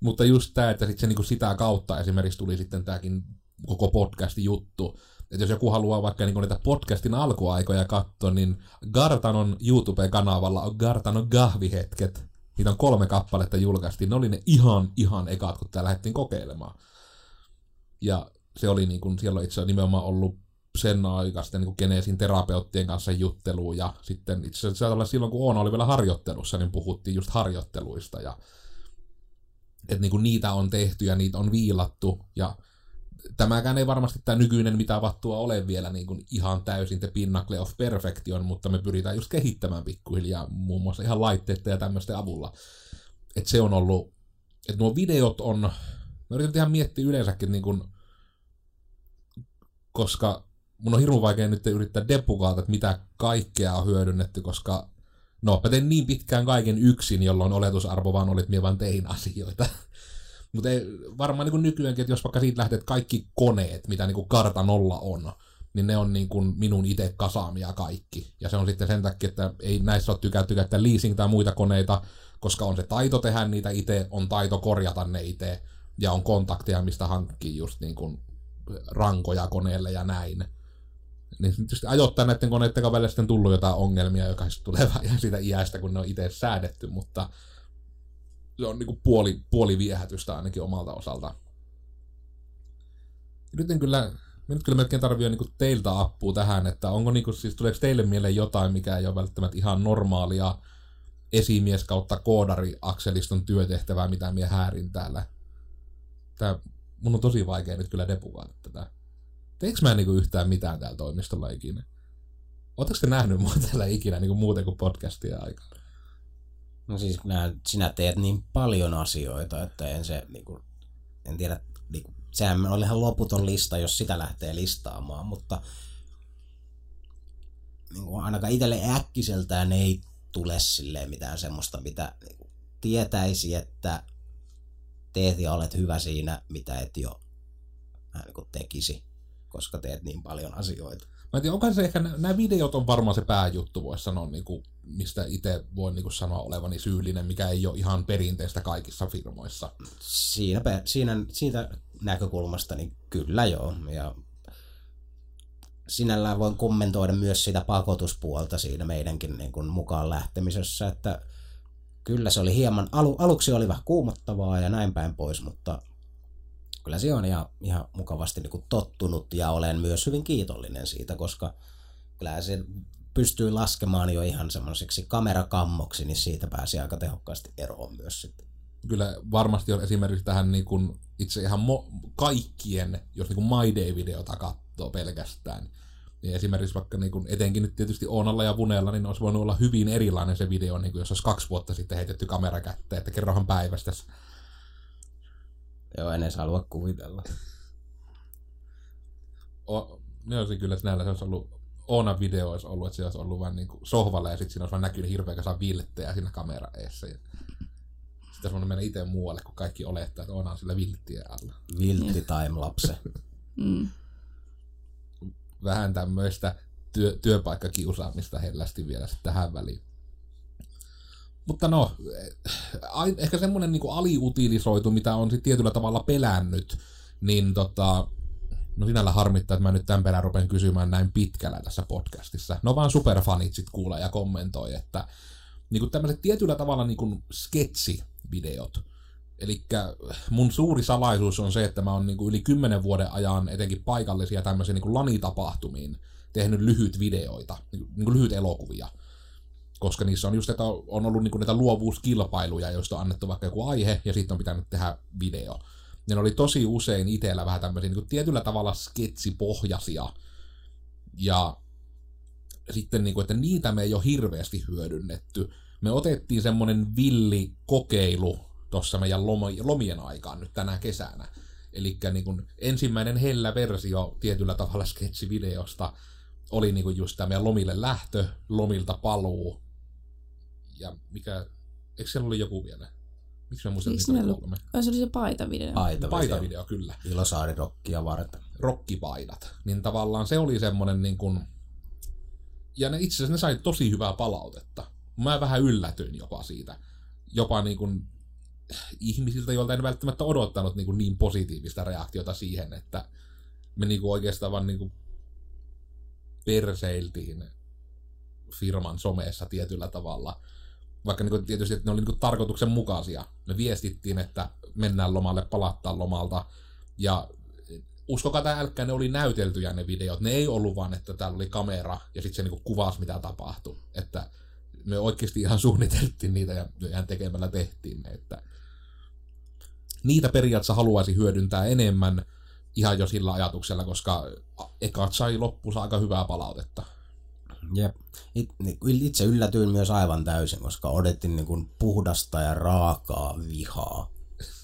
Mutta just tämä, että sit se niinku sitä kautta esimerkiksi tuli sitten tämäkin koko podcastin juttu. Että jos joku haluaa vaikka niinku niitä podcastin alkuaikoja katsoa, niin Gartanon YouTube-kanavalla on Gartanon gahvihetket. Niitä on kolme kappaletta julkaistiin. Ne oli ne ihan, ihan ekat, kun tää lähdettiin kokeilemaan. Ja se oli niin kuin, siellä on itse nimenomaan ollut sen aikaisten niin Genesin terapeuttien kanssa jutteluun ja sitten itse asiassa silloin kun Oona oli vielä harjoittelussa, niin puhuttiin just harjoitteluista ja että niin kuin niitä on tehty ja niitä on viilattu ja tämäkään ei varmasti tämä nykyinen mitä vattua ole vielä niin kuin ihan täysin the pinnacle of perfection, mutta me pyritään just kehittämään pikkuhiljaa muun muassa ihan laitteiden ja tämmöisten avulla. Että se on ollut, että nuo videot on, mä yritän ihan miettiä yleensäkin niin kuin, koska mun on hirveän vaikea nyt yrittää depukaata, että mitä kaikkea on hyödynnetty, koska no, mä tein niin pitkään kaiken yksin, jolloin oletusarvo vaan oli, että minä vaan tein asioita. Mutta varmaan niin nykyäänkin, että jos vaikka siitä lähtee, että kaikki koneet, mitä niin karta nolla on, niin ne on niin kuin minun itse kasaamia kaikki. Ja se on sitten sen takia, että ei näissä ole tykätty käyttää leasing tai muita koneita, koska on se taito tehdä niitä itse, on taito korjata ne itse, ja on kontakteja, mistä hankkii just niin kuin rankoja koneelle ja näin niin tietysti ajoittain näiden koneiden kanssa sitten tullut jotain ongelmia, joka sitten tulee vähän siitä iästä, kun ne on itse säädetty, mutta se on niinku puoli, puoli viehätystä ainakin omalta osalta. Nyt en kyllä, nyt kyllä melkein tarvii niinku teiltä appua tähän, että onko niinku, siis tuleeko teille mieleen jotain, mikä ei ole välttämättä ihan normaalia esimies kautta koodari akseliston työtehtävää, mitä minä häärin täällä. Tää, mun on tosi vaikea nyt kyllä depukaata tätä. Teekö mä niinku yhtään mitään täällä toimistolla ikinä? Oletteko te nähnyt mua täällä ikinä niinku muuten kuin podcastia aikana? No siis nää, sinä teet niin paljon asioita, että en se niinku, en tiedä, niinku, sehän on ihan loputon lista, jos sitä lähtee listaamaan, mutta niinku, ainakaan itselle äkkiseltään ei tule silleen mitään semmoista, mitä niinku, tietäisi, että teet ja olet hyvä siinä, mitä et jo niin tekisi koska teet niin paljon asioita. Mä en tiedä, onko se ehkä, nämä videot on varmaan se pääjuttu, voisi sanoa, niin kuin, mistä itse voin niin sanoa olevani syyllinen, mikä ei ole ihan perinteistä kaikissa firmoissa. Siinä, siinä, siitä näkökulmasta niin kyllä joo. Ja sinällään voin kommentoida myös sitä pakotuspuolta siinä meidänkin niin kuin mukaan lähtemisessä, että kyllä se oli hieman, alu, aluksi oli vähän kuumottavaa ja näin päin pois, mutta kyllä se on ihan, ihan mukavasti niin kuin tottunut ja olen myös hyvin kiitollinen siitä, koska kyllä se pystyy laskemaan jo ihan semmoiseksi kamerakammoksi, niin siitä pääsi aika tehokkaasti eroon myös sitten. Kyllä varmasti on esimerkiksi tähän niin kuin itse ihan mo- kaikkien, jos niin kuin My Day-videota katsoo pelkästään, niin esimerkiksi vaikka niin kuin, etenkin nyt tietysti Oonalla ja Vunella, niin olisi voinut olla hyvin erilainen se video, niin kuin jos olisi kaksi vuotta sitten heitetty kamera kätteen, että kerrohan päivästä Joo, en edes halua kuvitella. O, ne olisi kyllä sinällä se olisi ollut Oona video olisi ollut, että se olisi ollut vain niin sohvalla ja sitten siinä olisi vain näkynyt hirveä kasa vilttejä siinä kamera eessä. Ja sitten olisi mennä itse muualle, kun kaikki olettaa, että Oona on sillä vilttien alla. Viltti timelapse. Mm. vähän tämmöistä työ, työpaikkakiusaamista hellästi vielä sitten tähän väliin. Mutta no, eh, ehkä semmoinen niin aliutilisoitu, mitä on sitten tietyllä tavalla pelännyt, niin tota, no sinällä harmittaa, että mä nyt tämän perään rupean kysymään näin pitkällä tässä podcastissa. No vaan superfanit sit kuulee ja kommentoi, että niin kuin tämmöiset tietyllä tavalla niin kuin sketsivideot. Eli mun suuri salaisuus on se, että mä oon niin yli kymmenen vuoden ajan etenkin paikallisia tämmöisiä niin lanitapahtumiin tehnyt lyhyt videoita, niin kuin lyhyt elokuvia. Koska niissä on just, että on ollut niin kuin näitä luovuuskilpailuja, joista on annettu vaikka joku aihe, ja sitten on pitänyt tehdä video. Ne oli tosi usein itsellä vähän tämmöisiä niin tietyllä tavalla sketsipohjaisia. Ja sitten, niin kuin, että niitä me ei ole hirveästi hyödynnetty. Me otettiin semmoinen villi kokeilu tuossa meidän lomien aikaan nyt tänä kesänä. Eli niin ensimmäinen hellä versio tietyllä tavalla sketsivideosta oli niin kuin just tämä meidän lomille lähtö, lomilta paluu. Ja mikä, eikö siellä oli joku vielä? Miksi mä muistan Miksi niitä kolme? Ai se oli se paitavideo. Paita, Paitavideo, kyllä. Ilosaari rokkia varten. Rokkipaidat. Niin tavallaan se oli semmonen niin kuin... Ja ne itse asiassa ne sai tosi hyvää palautetta. Mä vähän yllätyin jopa siitä. Jopa niin kuin ihmisiltä, joilta en välttämättä odottanut niin, kuin niin positiivista reaktiota siihen, että me niin kuin oikeastaan vaan niin kuin perseiltiin firman somessa tietyllä tavalla. Vaikka niin kuin tietysti, että ne oli niin kuin tarkoituksenmukaisia. Me viestittiin, että mennään lomalle, palattaa lomalta. Ja uskokaa tai älkää, ne oli näyteltyjä ne videot. Ne ei ollut vaan, että täällä oli kamera ja sitten se niin kuin kuvasi, mitä tapahtui. Että me oikeasti ihan suunniteltiin niitä ja ihan tekemällä tehtiin ne. Että niitä periaatteessa haluaisi hyödyntää enemmän ihan jo sillä ajatuksella, koska ekat sai loppuunsa aika hyvää palautetta. Jep. Niin itse yllätyin myös aivan täysin, koska odotin niin kuin puhdasta ja raakaa vihaa.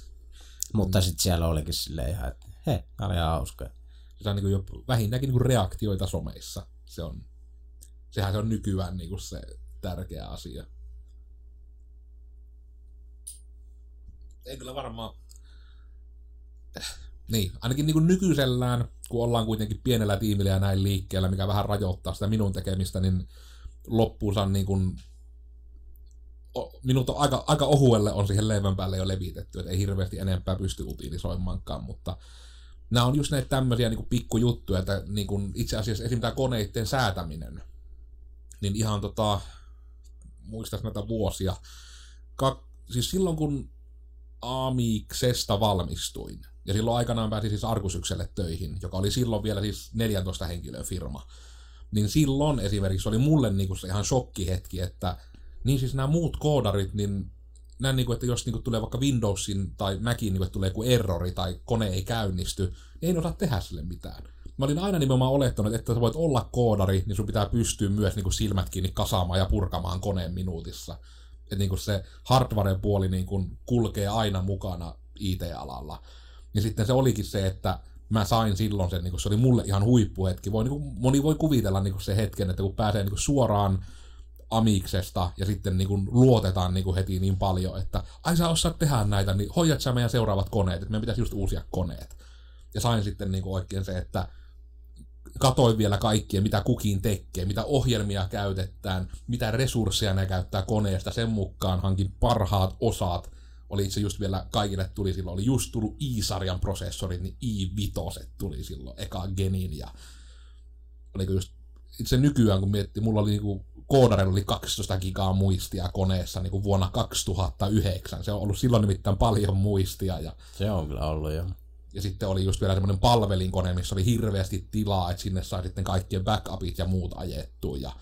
Mutta sitten siellä olikin silleen ihan, että he, tämä oli ihan hauska. Se on niin kuin jo vähintäänkin niin kuin reaktioita someissa. Se on, sehän se on nykyään niin kuin se tärkeä asia. Ei kyllä varmaan niin, ainakin niin kuin nykyisellään, kun ollaan kuitenkin pienellä tiimillä ja näin liikkeellä, mikä vähän rajoittaa sitä minun tekemistä, niin loppuunsa niin kuin, minut on aika, aika ohuelle on siihen leivän päälle jo levitetty, että ei hirveästi enempää pysty utilisoimaankaan, mutta nämä on just näitä tämmöisiä niin pikkujuttuja, että niin kuin itse asiassa esim. tämä koneiden säätäminen, niin ihan tota, muistas näitä vuosia, Ka- siis silloin kun Amiksesta valmistuin, ja silloin aikanaan pääsi siis Argusykselle töihin, joka oli silloin vielä siis 14 henkilön firma. Niin silloin esimerkiksi oli mulle niinku se ihan shokkihetki, että niin siis nämä muut koodarit, niin näin niinku, että jos niinku tulee vaikka Windowsin tai Macin niinku, että tulee joku errori tai kone ei käynnisty, niin ei osaa tehdä sille mitään. Mä olin aina nimenomaan olettanut, että sä voit olla koodari, niin sun pitää pystyä myös niinku silmät kiinni kasaamaan ja purkamaan koneen minuutissa. Että niinku se hardware-puoli niinku kulkee aina mukana IT-alalla. Ja sitten se olikin se, että mä sain silloin sen, niin kuin se oli mulle ihan huippuhetki. Voi, niin kuin, moni voi kuvitella niin kuin se hetken, että kun pääsee niin kuin suoraan Amiksesta ja sitten niin kuin luotetaan niin kuin heti niin paljon, että ai sä osaat tehdä näitä, niin hoidat sä meidän seuraavat koneet, että meidän pitäisi just uusia koneet. Ja sain sitten niin kuin oikein se, että katoin vielä kaikkia, mitä kukin tekee, mitä ohjelmia käytetään, mitä resursseja ne käyttää koneesta, sen mukaan hankin parhaat osat, oli itse just vielä kaikille tuli silloin, oli just tullut i-sarjan prosessorit, niin i5 tuli silloin, eka genin ja oliko just itse nykyään kun miettii, mulla oli niinku koodarilla oli 12 gigaa muistia koneessa niin kuin vuonna 2009. Se on ollut silloin nimittäin paljon muistia. Ja, se on kyllä ollut jo. Ja sitten oli just vielä semmoinen palvelinkone, missä oli hirveästi tilaa, että sinne sai sitten kaikkien backupit ja muut ajettua. Ja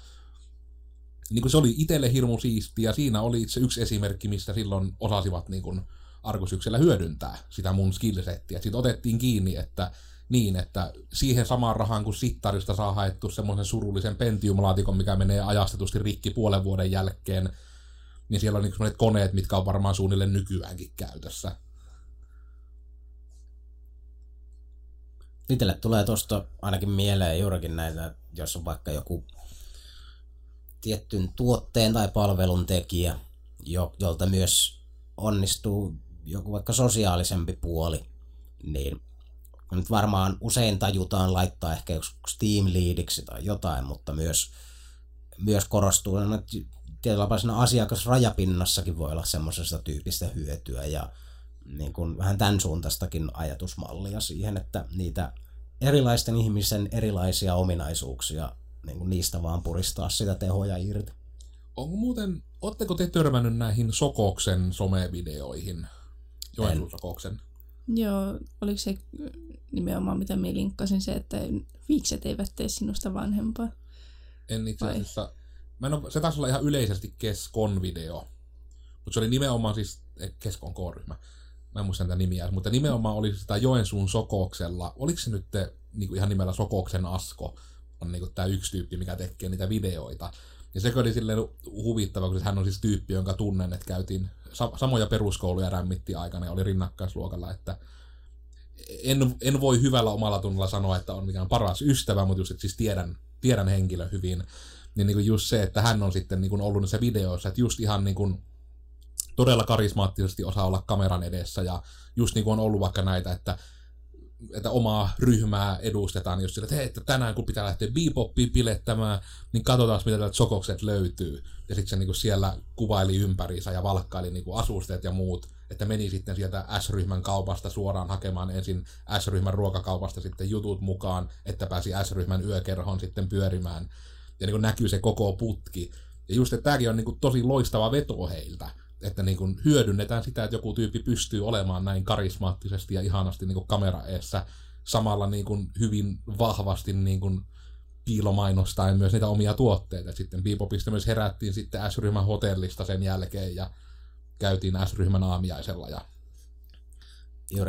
niin kuin se oli itselle hirmu siisti, ja siinä oli itse yksi esimerkki, mistä silloin osasivat niin kuin Argusyksellä hyödyntää sitä mun skillsettiä. Sitten otettiin kiinni, että niin, että siihen samaan rahaan kuin sittarista saa haettu semmoisen surullisen Pentium-laatikon, mikä menee ajastetusti rikki puolen vuoden jälkeen, niin siellä on niin sellaiset koneet, mitkä on varmaan suunnilleen nykyäänkin käytössä. Itselle tulee tuosta ainakin mieleen juurikin näitä, jos on vaikka joku tiettyn tuotteen tai palvelun tekijä, jo, jolta myös onnistuu joku vaikka sosiaalisempi puoli, niin nyt varmaan usein tajutaan laittaa ehkä joku Steam Leadiksi tai jotain, mutta myös, myös korostuu, että tietyllä tapaa asiakasrajapinnassakin voi olla semmoisesta tyypistä hyötyä ja niin kuin vähän tämän suuntaistakin ajatusmallia siihen, että niitä erilaisten ihmisen erilaisia ominaisuuksia, niin kuin niistä vaan puristaa sitä tehoja irti. Onko muuten, ootteko te törmännyt näihin Sokoksen somevideoihin? Joensuun Sokoksen. Joo, oliko se nimenomaan mitä minä linkkasin se, että viikset eivät tee sinusta vanhempaa? En itse asiassa, mä en ole, se taisi olla ihan yleisesti Keskon video, mutta se oli nimenomaan siis Keskon K-ryhmä mä en muista niitä nimiä, mutta nimenomaan oli sitä Joensuun Sokoksella, oliko se nyt te, niin kuin ihan nimellä Sokoksen Asko, on niin tämä yksi tyyppi, mikä tekee niitä videoita. Ja se oli silleen huvittava, kun hän on siis tyyppi, jonka tunnen, että käytiin samoja peruskouluja rämmitti aikana ja oli rinnakkaisluokalla, että en, en voi hyvällä omalla tunnolla sanoa, että on mikään paras ystävä, mutta just, että siis tiedän, tiedän henkilö hyvin. Niin, niin kuin just se, että hän on sitten niin kuin ollut niissä videoissa, että just ihan niin kuin todella karismaattisesti osaa olla kameran edessä ja just niin kuin on ollut vaikka näitä, että että omaa ryhmää edustetaan just sillä, että hei, että tänään kun pitää lähteä beboppiin pilettämään, niin katsotaan mitä täältä sokokset löytyy. Ja sitten se niin kuin siellä kuvaili ympäriinsä ja valkkaili niin kuin asusteet ja muut, että meni sitten sieltä S-ryhmän kaupasta suoraan hakemaan ensin S-ryhmän ruokakaupasta sitten jutut mukaan, että pääsi S-ryhmän yökerhoon sitten pyörimään. Ja niin kuin näkyy se koko putki. Ja just, että tämäkin on niin kuin tosi loistava veto heiltä että niin kuin hyödynnetään sitä, että joku tyyppi pystyy olemaan näin karismaattisesti ja ihanasti niin kuin kamera eessä samalla niin kuin hyvin vahvasti niin kuin piilomainostain myös niitä omia tuotteita. Sitten Bebopista myös herättiin sitten S-ryhmän hotellista sen jälkeen ja käytiin S-ryhmän aamiaisella. Ja...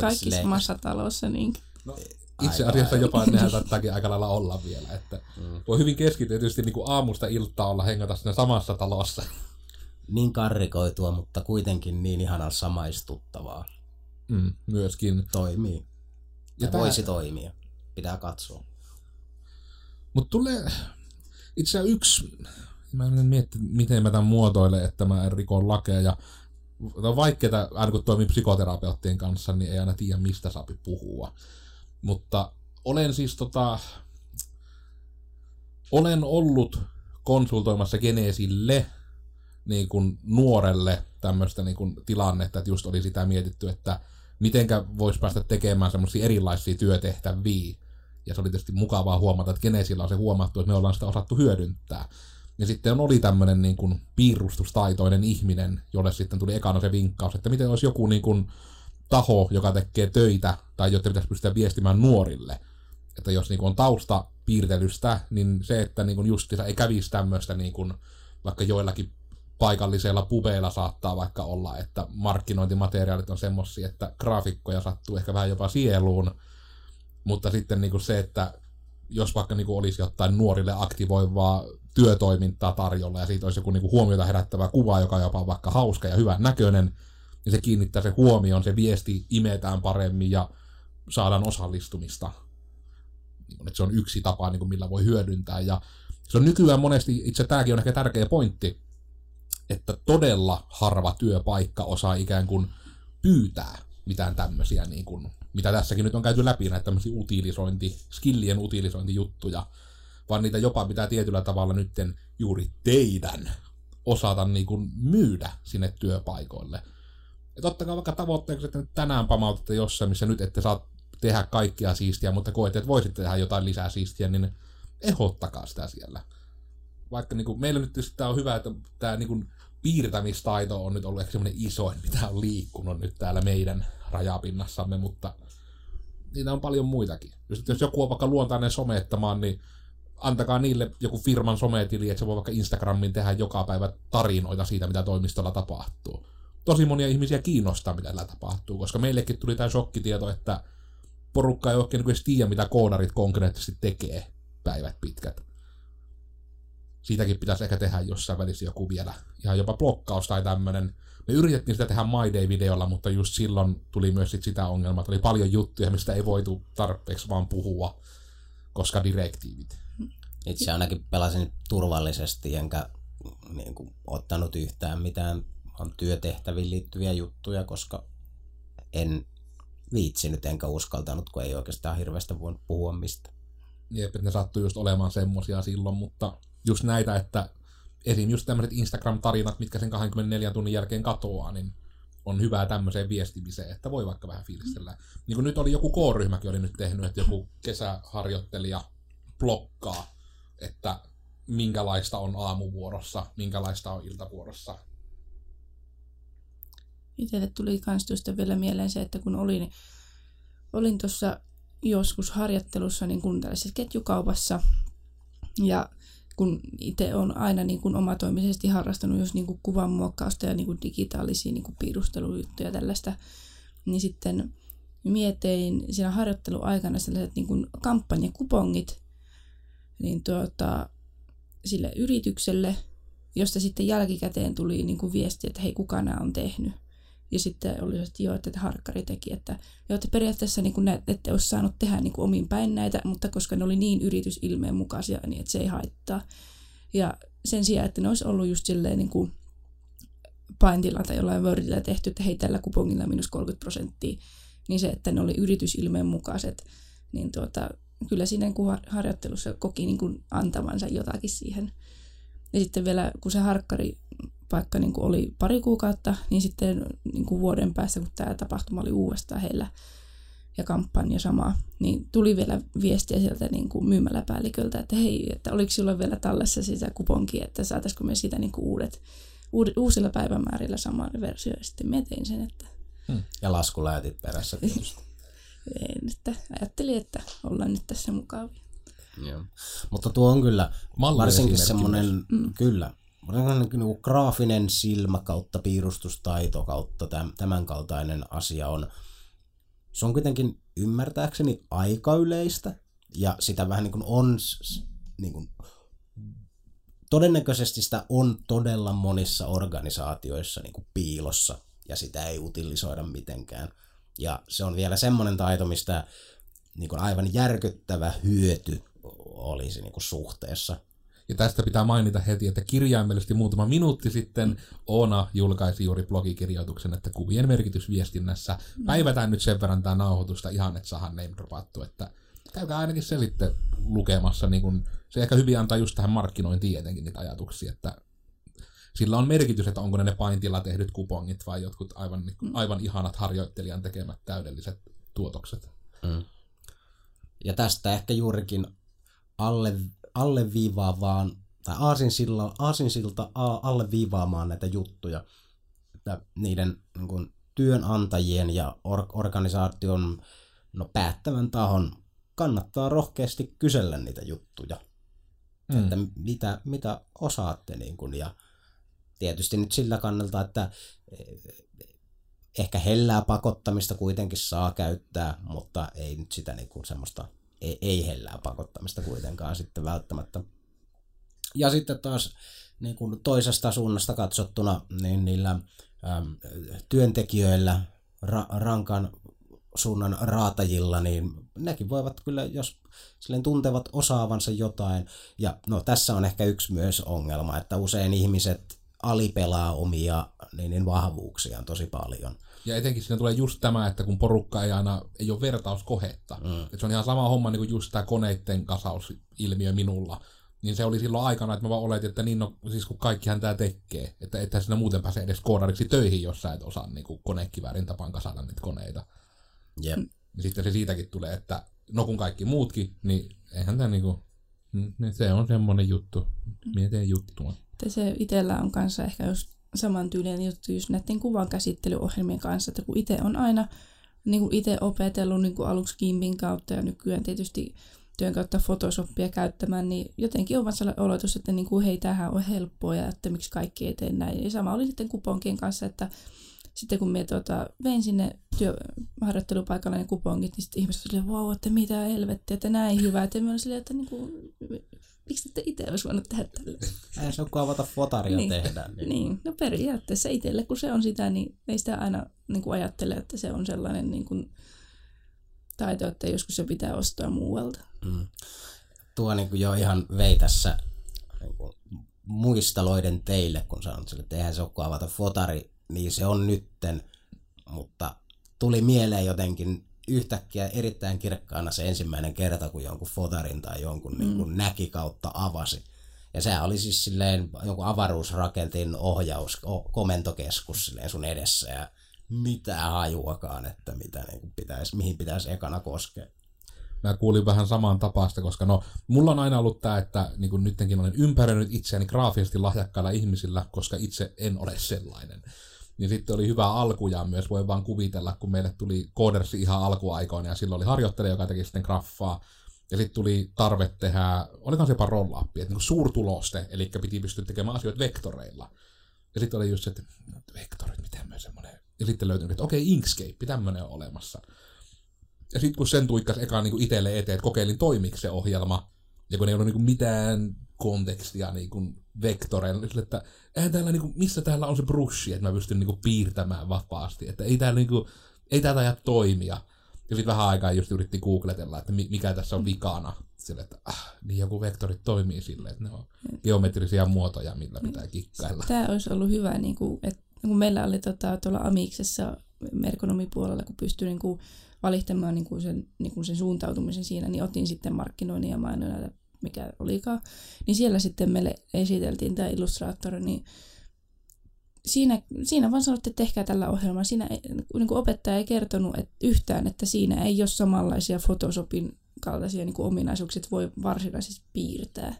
Kaikki samassa talossa. Niin... No, itse asiassa jopa nehän taittaakin aika lailla olla vielä. Että mm. Voi hyvin keskitetysti niin kuin aamusta iltaa olla hengata siinä samassa talossa niin karrikoitua, mutta kuitenkin niin ihana samaistuttavaa. Mm, myöskin. Toimii. Ja, ja tää... voisi toimia. Pitää katsoa. Mutta tulee itse asiassa yksi, mä en miettiä, miten mä tämän muotoilen, että mä en rikon lakeja. On vaikeaa, aina kun toimin psykoterapeuttien kanssa, niin ei aina tiedä, mistä saa puhua. Mutta olen siis tota, olen ollut konsultoimassa Geneesille niin kuin nuorelle tämmöistä niin kuin tilannetta, että just oli sitä mietitty, että mitenkä voisi päästä tekemään semmoisia erilaisia työtehtäviä. Ja se oli tietysti mukavaa huomata, että Genesillä on se huomattu, että me ollaan sitä osattu hyödyntää. Ja sitten oli tämmöinen niin kuin piirustustaitoinen ihminen, jolle sitten tuli ekana se vinkkaus, että miten olisi joku niin kuin taho, joka tekee töitä, tai jotta pitäisi pystyä viestimään nuorille. Että jos niin kuin on tausta piirtelystä, niin se, että niin kuin justiinsa ei kävisi tämmöistä niin kuin, vaikka joillakin paikallisella pubeilla saattaa vaikka olla, että markkinointimateriaalit on semmosia, että graafikkoja sattuu ehkä vähän jopa sieluun, mutta sitten niin kuin se, että jos vaikka niin kuin olisi jotain nuorille aktivoivaa työtoimintaa tarjolla ja siitä olisi joku niin kuin huomiota herättävä kuva, joka on jopa vaikka hauska ja hyvän näköinen, niin se kiinnittää se huomioon, se viesti imetään paremmin ja saadaan osallistumista. Niin kuin, että se on yksi tapa, niin kuin millä voi hyödyntää. Ja se on nykyään monesti, itse tämäkin on ehkä tärkeä pointti, että todella harva työpaikka osaa ikään kuin pyytää mitään tämmöisiä, niin kuin, mitä tässäkin nyt on käyty läpi, näitä tämmöisiä utilisointi, skillien utilisointijuttuja, vaan niitä jopa pitää tietyllä tavalla nytten juuri teidän osata niin kuin myydä sinne työpaikoille. Ja ottakaa vaikka tavoitteeksi, että tänään pamautatte jossain, missä nyt ette saa tehdä kaikkia siistiä, mutta koette, että voisitte tehdä jotain lisää siistiä, niin ehdottakaa sitä siellä. Vaikka niin kuin, meillä nyt tämä on hyvä, että tämä niin kuin, piirtämistaito on nyt ollut ehkä semmoinen isoin, mitä on liikkunut nyt täällä meidän rajapinnassamme, mutta niitä on paljon muitakin. Jos, jos joku on vaikka luontainen somettamaan, niin antakaa niille joku firman sometili, että se voi vaikka Instagramin tehdä joka päivä tarinoita siitä, mitä toimistolla tapahtuu. Tosi monia ihmisiä kiinnostaa, mitä tällä tapahtuu, koska meillekin tuli tämä shokkitieto, että porukka ei oikein edes tiedä, mitä koodarit konkreettisesti tekee päivät pitkät siitäkin pitäisi ehkä tehdä jossain välissä joku vielä ihan jopa blokkaus tai tämmöinen. Me yritettiin sitä tehdä My Day-videolla, mutta just silloin tuli myös sit sitä ongelmaa, että oli paljon juttuja, mistä ei voitu tarpeeksi vaan puhua, koska direktiivit. Itse ainakin pelasin turvallisesti, enkä niin kuin, ottanut yhtään mitään on työtehtäviin liittyviä juttuja, koska en viitsinyt enkä uskaltanut, kun ei oikeastaan hirveästi voinut puhua mistä. Jep, ne sattui just olemaan semmosia silloin, mutta just näitä, että esim. just tämmöiset Instagram-tarinat, mitkä sen 24 tunnin jälkeen katoaa, niin on hyvää tämmöiseen viestimiseen, että voi vaikka vähän fiilistellä. Niin kuin nyt oli joku K-ryhmäkin oli nyt tehnyt, että joku kesäharjoittelija blokkaa, että minkälaista on aamuvuorossa, minkälaista on iltavuorossa. Itselle tuli kans tuosta vielä mieleen se, että kun olin, olin tuossa joskus harjoittelussa niin kuin tällaisessa ketjukaupassa ja kun itse on aina niin kuin omatoimisesti harrastanut just niin kuin kuvan muokkausta ja niin kuin digitaalisia niin kuin piirustelujuttuja ja tällaista, niin sitten mietin siinä harjoitteluaikana sellaiset niin kuin kampanjakupongit niin tuota, sille yritykselle, josta sitten jälkikäteen tuli niin kuin viesti, että hei, kuka nämä on tehnyt. Ja sitten oli se, että joo, että harkkari teki, että joo, että periaatteessa niin kuin näet, ette olisi saanut tehdä niin kuin omin päin näitä, mutta koska ne oli niin yritysilmeen mukaisia, niin että se ei haittaa. Ja sen sijaan, että ne olisi ollut just silleen niin kuin Paintilla tai jollain Wordilla tehty, että hei, tällä kupongilla minus 30 prosenttia, niin se, että ne oli yritysilmeen mukaiset, niin tuota, kyllä siinä niin kuin harjoittelussa koki niin kuin antavansa jotakin siihen. Ja sitten vielä, kun se harkkari paikka niin kuin oli pari kuukautta, niin sitten niin kuin vuoden päästä, kun tämä tapahtuma oli uudestaan heillä ja kampanja sama, niin tuli vielä viestiä sieltä niin kuin myymäläpäälliköltä, että hei, että oliko sinulla vielä tallessa sitä kuponki, että saataisiko me siitä niin kuin uudet, uudet, uusilla päivämäärillä saman versio, ja sitten mä tein sen, että... Hmm. Ja laskulähetit perässä tietysti. en, että ajattelin, että ollaan nyt tässä mukavia. Joo. Mutta tuo on kyllä varsinkin semmoinen, mm. kyllä, niin graafinen silmä kautta piirustustaito kautta tämän kaltainen asia on, se on kuitenkin ymmärtääkseni aika yleistä ja sitä vähän niin kuin on niin kuin, todennäköisesti sitä on todella monissa organisaatioissa niin kuin piilossa ja sitä ei utilisoida mitenkään. Ja se on vielä semmoinen taito, mistä niin kuin aivan järkyttävä hyöty olisi niin kuin suhteessa ja tästä pitää mainita heti, että kirjaimellisesti muutama minuutti sitten Oona julkaisi juuri blogikirjoituksen, että kuvien merkitys viestinnässä. Päivätään nyt sen verran tämä nauhoitusta ihan, että saadaan name dropattu, että käykää ainakin se sitten lukemassa. Niin kun, se ehkä hyvin antaa just tähän markkinointiin tietenkin niitä ajatuksia, että sillä on merkitys, että onko ne ne paintilla tehdyt kupongit vai jotkut aivan, niin kuin, aivan ihanat harjoittelijan tekemät täydelliset tuotokset. Mm. Ja tästä ehkä juurikin alle alleviivaavaan tai aasinsilta, aasinsilta alleviivaamaan näitä juttuja, että niiden niin kuin, työnantajien ja or, organisaation no, päättävän tahon kannattaa rohkeasti kysellä niitä juttuja. Mm. Että mitä, mitä osaatte. Niin kuin, ja tietysti nyt sillä kannalta, että eh, ehkä hellää pakottamista kuitenkin saa käyttää, mutta ei nyt sitä niin kuin semmoista ei, ei hellää pakottamista kuitenkaan sitten välttämättä. Ja sitten taas niin kuin toisesta suunnasta katsottuna, niin niillä äm, työntekijöillä, ra, rankan suunnan raatajilla, niin nekin voivat kyllä, jos silleen tuntevat osaavansa jotain. Ja no tässä on ehkä yksi myös ongelma, että usein ihmiset alipelaa omia niin, niin vahvuuksiaan tosi paljon. Ja etenkin siinä tulee just tämä, että kun porukka ei aina, ei ole vertauskohetta. Mm. Se on ihan sama homma niin kuin just tämä koneiden kasausilmiö minulla. Niin se oli silloin aikana, että mä vaan oletin, että niin no, siis kun kaikkihan tämä tekee. Että että sinä muuten pääse edes koodariksi töihin, jos sä et osaa niin kuin konekiväärin tapaan kasata niitä koneita. Yep. Niin sitten se siitäkin tulee, että no kun kaikki muutkin, niin eihän tämä niinku, niin se on semmoinen juttu. Mietin juttua. Se itsellä on kanssa ehkä just samantyylinen juttu just näiden kuvan käsittelyohjelmien kanssa, että kun itse on aina niin kuin itse opetellut niin kuin aluksi Kimpin kautta ja nykyään tietysti työn kautta Photoshopia käyttämään, niin jotenkin on vaan oletus, että niin kuin, hei, tämähän on helppoa ja että miksi kaikki ei tee näin. Ja sama oli sitten kuponkien kanssa, että sitten kun me tuota, vein sinne työharjoittelupaikalle ne kupongit, niin sitten ihmiset olivat, wow, että mitä helvettiä, että näin hyvä. Että me olin silleen, että niin kuin, miksi ette itse olisi voinut tehdä tälle? Ei se ole kuin avata fotaria niin, tehdä. Niin. niin, no periaatteessa itselle, kun se on sitä, niin ei sitä aina niin kuin ajattele, että se on sellainen niin kuin, taito, että joskus se pitää ostaa muualta. Mm. Tuo niin kuin jo ihan vei tässä niin kuin muistaloiden teille, kun sanot sille, että eihän se ole kuin avata fotari, niin se on nytten, mutta tuli mieleen jotenkin yhtäkkiä erittäin kirkkaana se ensimmäinen kerta, kun jonkun fotarin tai jonkun mm. niin kuin näki kautta avasi. Ja se oli siis silleen jonkun avaruusrakentin ohjaus, komentokeskus silleen sun edessä ja mitään hajuakaan, että mitä niin kuin pitäisi, mihin pitäisi ekana koskea. Mä kuulin vähän samaan tapaista, koska no, mulla on aina ollut tämä, että niin kuin nytkin olen ympäröinyt itseäni graafisesti lahjakkailla ihmisillä, koska itse en ole sellainen. Niin sitten oli hyvä alkuja myös, voi vaan kuvitella, kun meille tuli koodersi ihan alkuaikoina ja silloin oli harjoittelija, joka teki sitten graffaa. Ja sitten tuli tarve tehdä, olikohan se jopa roll että niin suurtuloste, eli piti pystyä tekemään asioita vektoreilla. Ja sitten oli just se, että vektorit, miten myös semmoinen. Ja sitten löytyi, että okei, okay, Inkscape, tämmöinen on olemassa. Ja sitten kun sen tuikkas eka niin itselle eteen, että kokeilin toimiko se ohjelma, ja kun ei ollut niin mitään kontekstia niin kuin vektoreilla, niin että eihän täällä, niin kuin, missä täällä on se brushi, että mä pystyn niin kuin, piirtämään vapaasti, että ei täällä niin kuin, ei täällä aja toimia. Ja sitten vähän aikaa just yritti googletella, että mikä tässä on vikana. Sille, että ah, niin joku vektorit toimii silleen, että ne on geometrisia muotoja, millä pitää kikkailla. Tämä olisi ollut hyvä, niin kuin, että kun meillä oli tota, tuolla Amiksessa merkonomipuolella, kun pystyi niin kuin, valittamaan niin kuin sen, niin kuin sen suuntautumisen siinä, niin otin sitten markkinoinnin ja mainonnan, mikä olikaan. Niin siellä sitten meille esiteltiin tämä illustraattori, niin siinä, siinä vaan sanottiin, että tehkää tällä ohjelmalla. Siinä ei, niin kuin opettaja ei kertonut että yhtään, että siinä ei ole samanlaisia Photoshopin kaltaisia niin kuin ominaisuuksia, että voi varsinaisesti piirtää.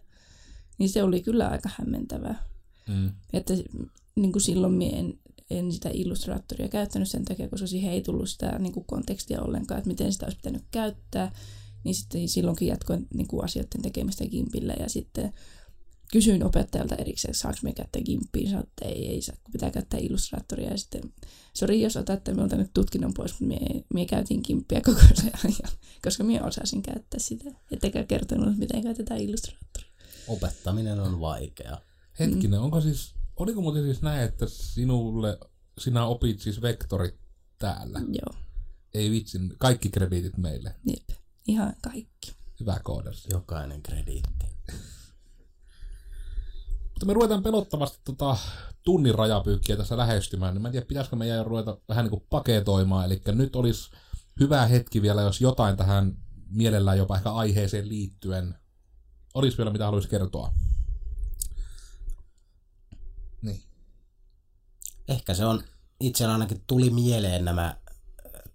Niin se oli kyllä aika hämmentävää. Mm. Että niin kuin silloin minä en, en sitä illustraattoria käyttänyt sen takia, koska siihen ei tullut sitä niin kuin kontekstia ollenkaan, että miten sitä olisi pitänyt käyttää. Niin sitten silloinkin jatkoin niin kuin asioiden tekemistä Gimpillä ja sitten kysyin opettajalta erikseen, saanko me käyttää Gimpiä, sanoin, että ei, ei saa, pitää käyttää illustraattoria. Ja sitten, sori jos otatte minulta nyt tutkinnon pois, mutta mie, mie käytin Gimpiä koko ajan, koska minä osasin käyttää sitä. Ettekä kertonut, miten käytetään illustraattoria. Opettaminen on vaikea. Hetkinen, mm. onko siis Oliko muuten siis näin, että sinulle, sinä opit siis vektorit täällä? Joo. Ei vitsin, kaikki krediitit meille. Jep, ihan kaikki. Hyvä koodas. Jokainen krediitti. Mutta me ruvetaan pelottavasti tota, tunnin rajapyykkiä tässä lähestymään, niin mä en tiedä, pitäisikö meidän ruveta vähän niin kuin paketoimaan. Eli nyt olisi hyvä hetki vielä, jos jotain tähän mielellään jopa ehkä aiheeseen liittyen. Olisi vielä mitä haluaisi kertoa? Niin. Ehkä se on, itsellä ainakin tuli mieleen nämä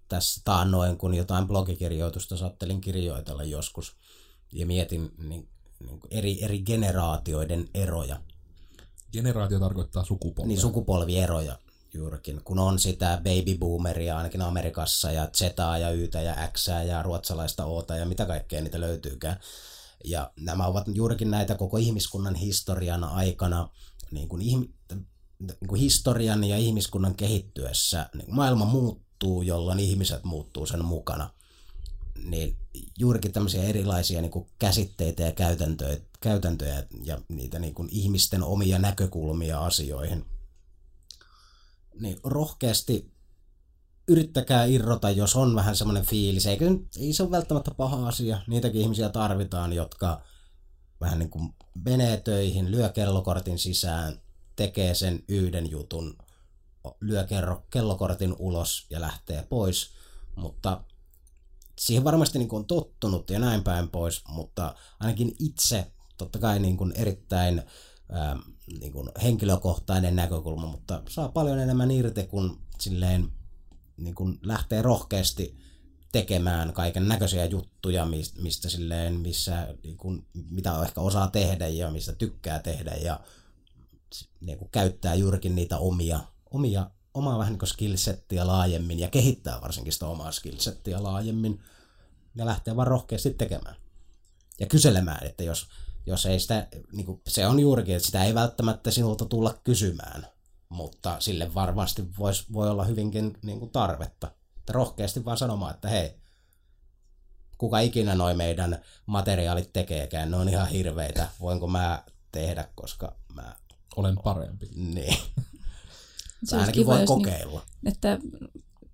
tässä taannoin, kun jotain blogikirjoitusta sattelin kirjoitella joskus ja mietin niin, niin eri, eri generaatioiden eroja. Generaatio tarkoittaa sukupolvia. Niin, sukupolvieroja juurikin, kun on sitä baby boomeria ainakin Amerikassa ja Zetaa ja Ytä ja X ja ruotsalaista Ota ja mitä kaikkea niitä löytyykään. Ja nämä ovat juurikin näitä koko ihmiskunnan historian aikana niin kuin, ihmi, niin kuin historian ja ihmiskunnan kehittyessä niin maailma muuttuu, jolloin ihmiset muuttuu sen mukana. Niin juurikin tämmöisiä erilaisia niin kuin käsitteitä ja käytäntöjä, käytäntöjä ja niitä niin kuin ihmisten omia näkökulmia asioihin. Niin rohkeasti yrittäkää irrota, jos on vähän semmoinen fiilis. Eikö, ei se ole välttämättä paha asia. Niitäkin ihmisiä tarvitaan, jotka vähän niin kuin menee töihin, lyö kellokortin sisään, tekee sen yhden jutun, lyö kerro, kellokortin ulos ja lähtee pois, mutta siihen varmasti niin kuin on tottunut ja näin päin pois, mutta ainakin itse totta kai niin kuin erittäin ää, niin kuin henkilökohtainen näkökulma, mutta saa paljon enemmän irti, kun silleen niin kuin lähtee rohkeasti tekemään kaiken näköisiä juttuja, mistä, mistä silleen, missä, niin kuin, mitä ehkä osaa tehdä ja mistä tykkää tehdä ja niin kuin käyttää juurikin niitä omia, omia omaa vähän niin skillsettiä laajemmin ja kehittää varsinkin sitä omaa skillsettiä laajemmin ja lähtee vaan rohkeasti tekemään. Ja kyselemään, että jos, jos ei sitä, niin kuin, se on juurikin, että sitä ei välttämättä sinulta tulla kysymään, mutta sille varmasti vois, voi olla hyvinkin niin kuin tarvetta että rohkeasti vaan sanomaan, että hei, kuka ikinä noi meidän materiaalit tekeekään, ne on ihan hirveitä, voinko mä tehdä, koska mä olen parempi. Niin. Se ainakin kiva, voi kokeilla. Niin, että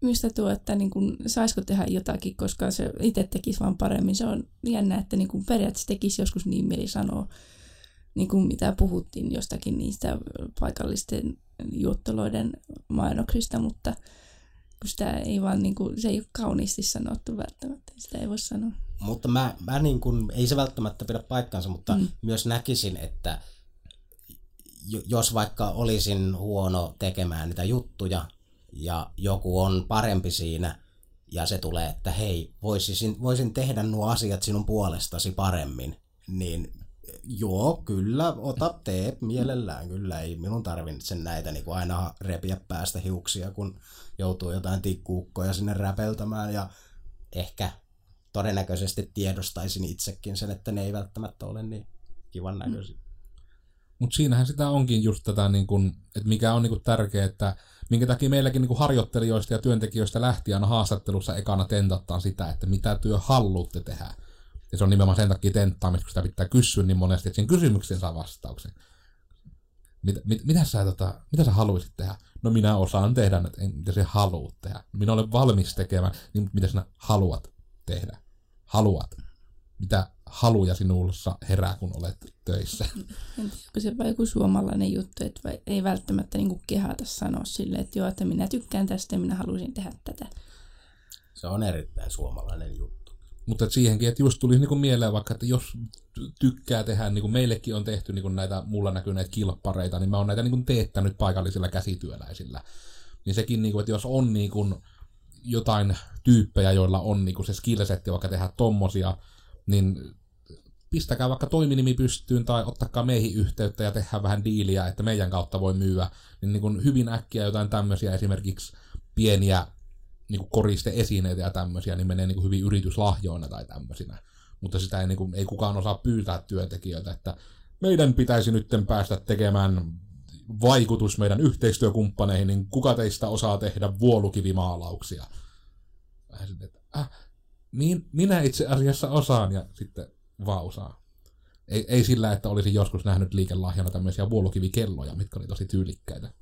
mistä tuo, että niin kun, saisiko tehdä jotakin, koska se itse tekisi vaan paremmin. Se on jännä, että niin kun periaatteessa tekisi joskus niin mieli sanoa, niin kuin mitä puhuttiin jostakin niistä paikallisten juottoloiden mainoksista, mutta kun sitä ei vaan, niin kuin, se ei ole kauniisti sanottu välttämättä, sitä ei voi sanoa. Mutta mä, mä niin kuin, ei se välttämättä pidä paikkaansa, mutta mm. myös näkisin, että jos vaikka olisin huono tekemään niitä juttuja ja joku on parempi siinä ja se tulee, että hei, voisin, voisin tehdä nuo asiat sinun puolestasi paremmin, niin joo, kyllä, ota, tee mielellään, kyllä, ei minun tarvitse näitä niin kuin aina repiä päästä hiuksia, kun joutuu jotain tikkuukkoja sinne räpeltämään ja ehkä todennäköisesti tiedostaisin itsekin sen, että ne ei välttämättä ole niin kivan näköisiä. Mutta siinähän sitä onkin just tätä, niin kun, että mikä on niin tärkeää, että minkä takia meilläkin niin harjoittelijoista ja työntekijöistä lähtien haastattelussa ekana tentataan sitä, että mitä työ haluatte tehdä. Ja se on nimenomaan sen takia tenttaamista, kun sitä pitää kysyä niin monesti, että sen kysymykseen saa vastauksen. Mit, mit, mitä, sä, tota, mitä sä haluaisit tehdä? No minä osaan tehdä, että mitä sä haluat tehdä. Minä olen valmis tekemään, niin mitä sinä haluat tehdä? Haluat. Mitä haluja sinussa herää, kun olet töissä? Tiedä, se vai joku suomalainen juttu, että ei välttämättä niin kehata sanoa sille, että joo, että minä tykkään tästä ja minä haluaisin tehdä tätä. Se on erittäin suomalainen juttu. Mutta siihenkin, että just tuli niinku mieleen vaikka, että jos tykkää tehdä, niin kuin meillekin on tehty niin kuin näitä mulla näkyneitä kilppareita, niin mä oon näitä niin kuin teettänyt paikallisilla käsityöläisillä. Niin sekin, niin kuin, että jos on niin kuin jotain tyyppejä, joilla on niin kuin se skillsetti vaikka tehdä tommosia, niin pistäkää vaikka toiminimi pystyyn tai ottakaa meihin yhteyttä ja tehdään vähän diiliä, että meidän kautta voi myyä. Niin, niin kuin hyvin äkkiä jotain tämmöisiä esimerkiksi pieniä niin kuin koriste-esineitä ja tämmöisiä, niin menee niin kuin hyvin yrityslahjoina tai tämmöisinä. Mutta sitä ei, niin kuin, ei kukaan osaa pyytää työntekijöitä, että meidän pitäisi nyt päästä tekemään vaikutus meidän yhteistyökumppaneihin, niin kuka teistä osaa tehdä vuolukivimaalauksia? Vähän sitten, että äh, min, minä itse asiassa osaan, ja sitten vaan osaa. Ei, ei sillä, että olisin joskus nähnyt liikelahjana tämmöisiä vuolukivikelloja, mitkä oli tosi tyylikkäitä.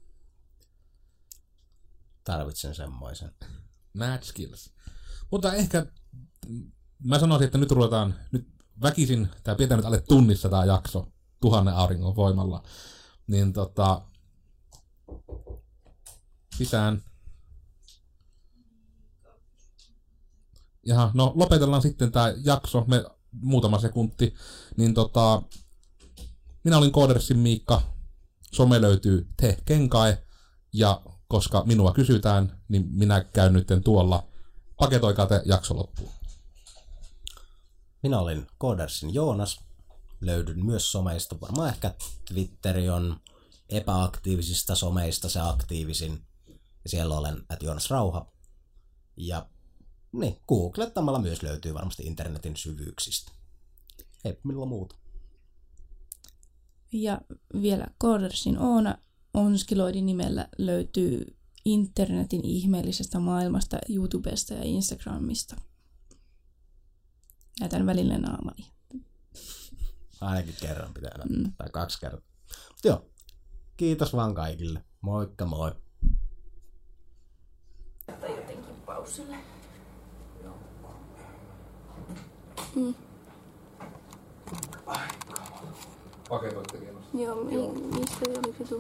Tarvitsen semmoisen. Mad skills. Mutta ehkä mä sanoisin, että nyt ruvetaan, nyt väkisin, tämä pitää nyt alle tunnissa tämä jakso, tuhannen auringon voimalla, niin tota, sisään. Jaha, no lopetellaan sitten tämä jakso, me muutama sekunti, niin tota, minä olin Koodersin Miikka, some löytyy Te Kenkae, ja koska minua kysytään, niin minä käyn nyt tuolla. Paketoikaa te jakso loppuun. Minä olin Koodersin Joonas. Löydyn myös someista. Varmaan ehkä Twitteri on epäaktiivisista someista se aktiivisin. Ja siellä olen at Joonas Rauha. Ja niin, googlettamalla myös löytyy varmasti internetin syvyyksistä. Ei minulla muuta. Ja vielä Koodersin Oona Onskiloidin nimellä löytyy internetin ihmeellisestä maailmasta YouTubesta ja Instagramista. Näytän välillä naamani. Ainakin kerran pitää mm. tai kaksi kertaa. Mutta joo, kiitos vaan kaikille. Moikka moi. Tai jotenkin pausille. Nii. Ai, kamala. Pakevat tegemistä. Joo, Joo. niistä ei ole edu.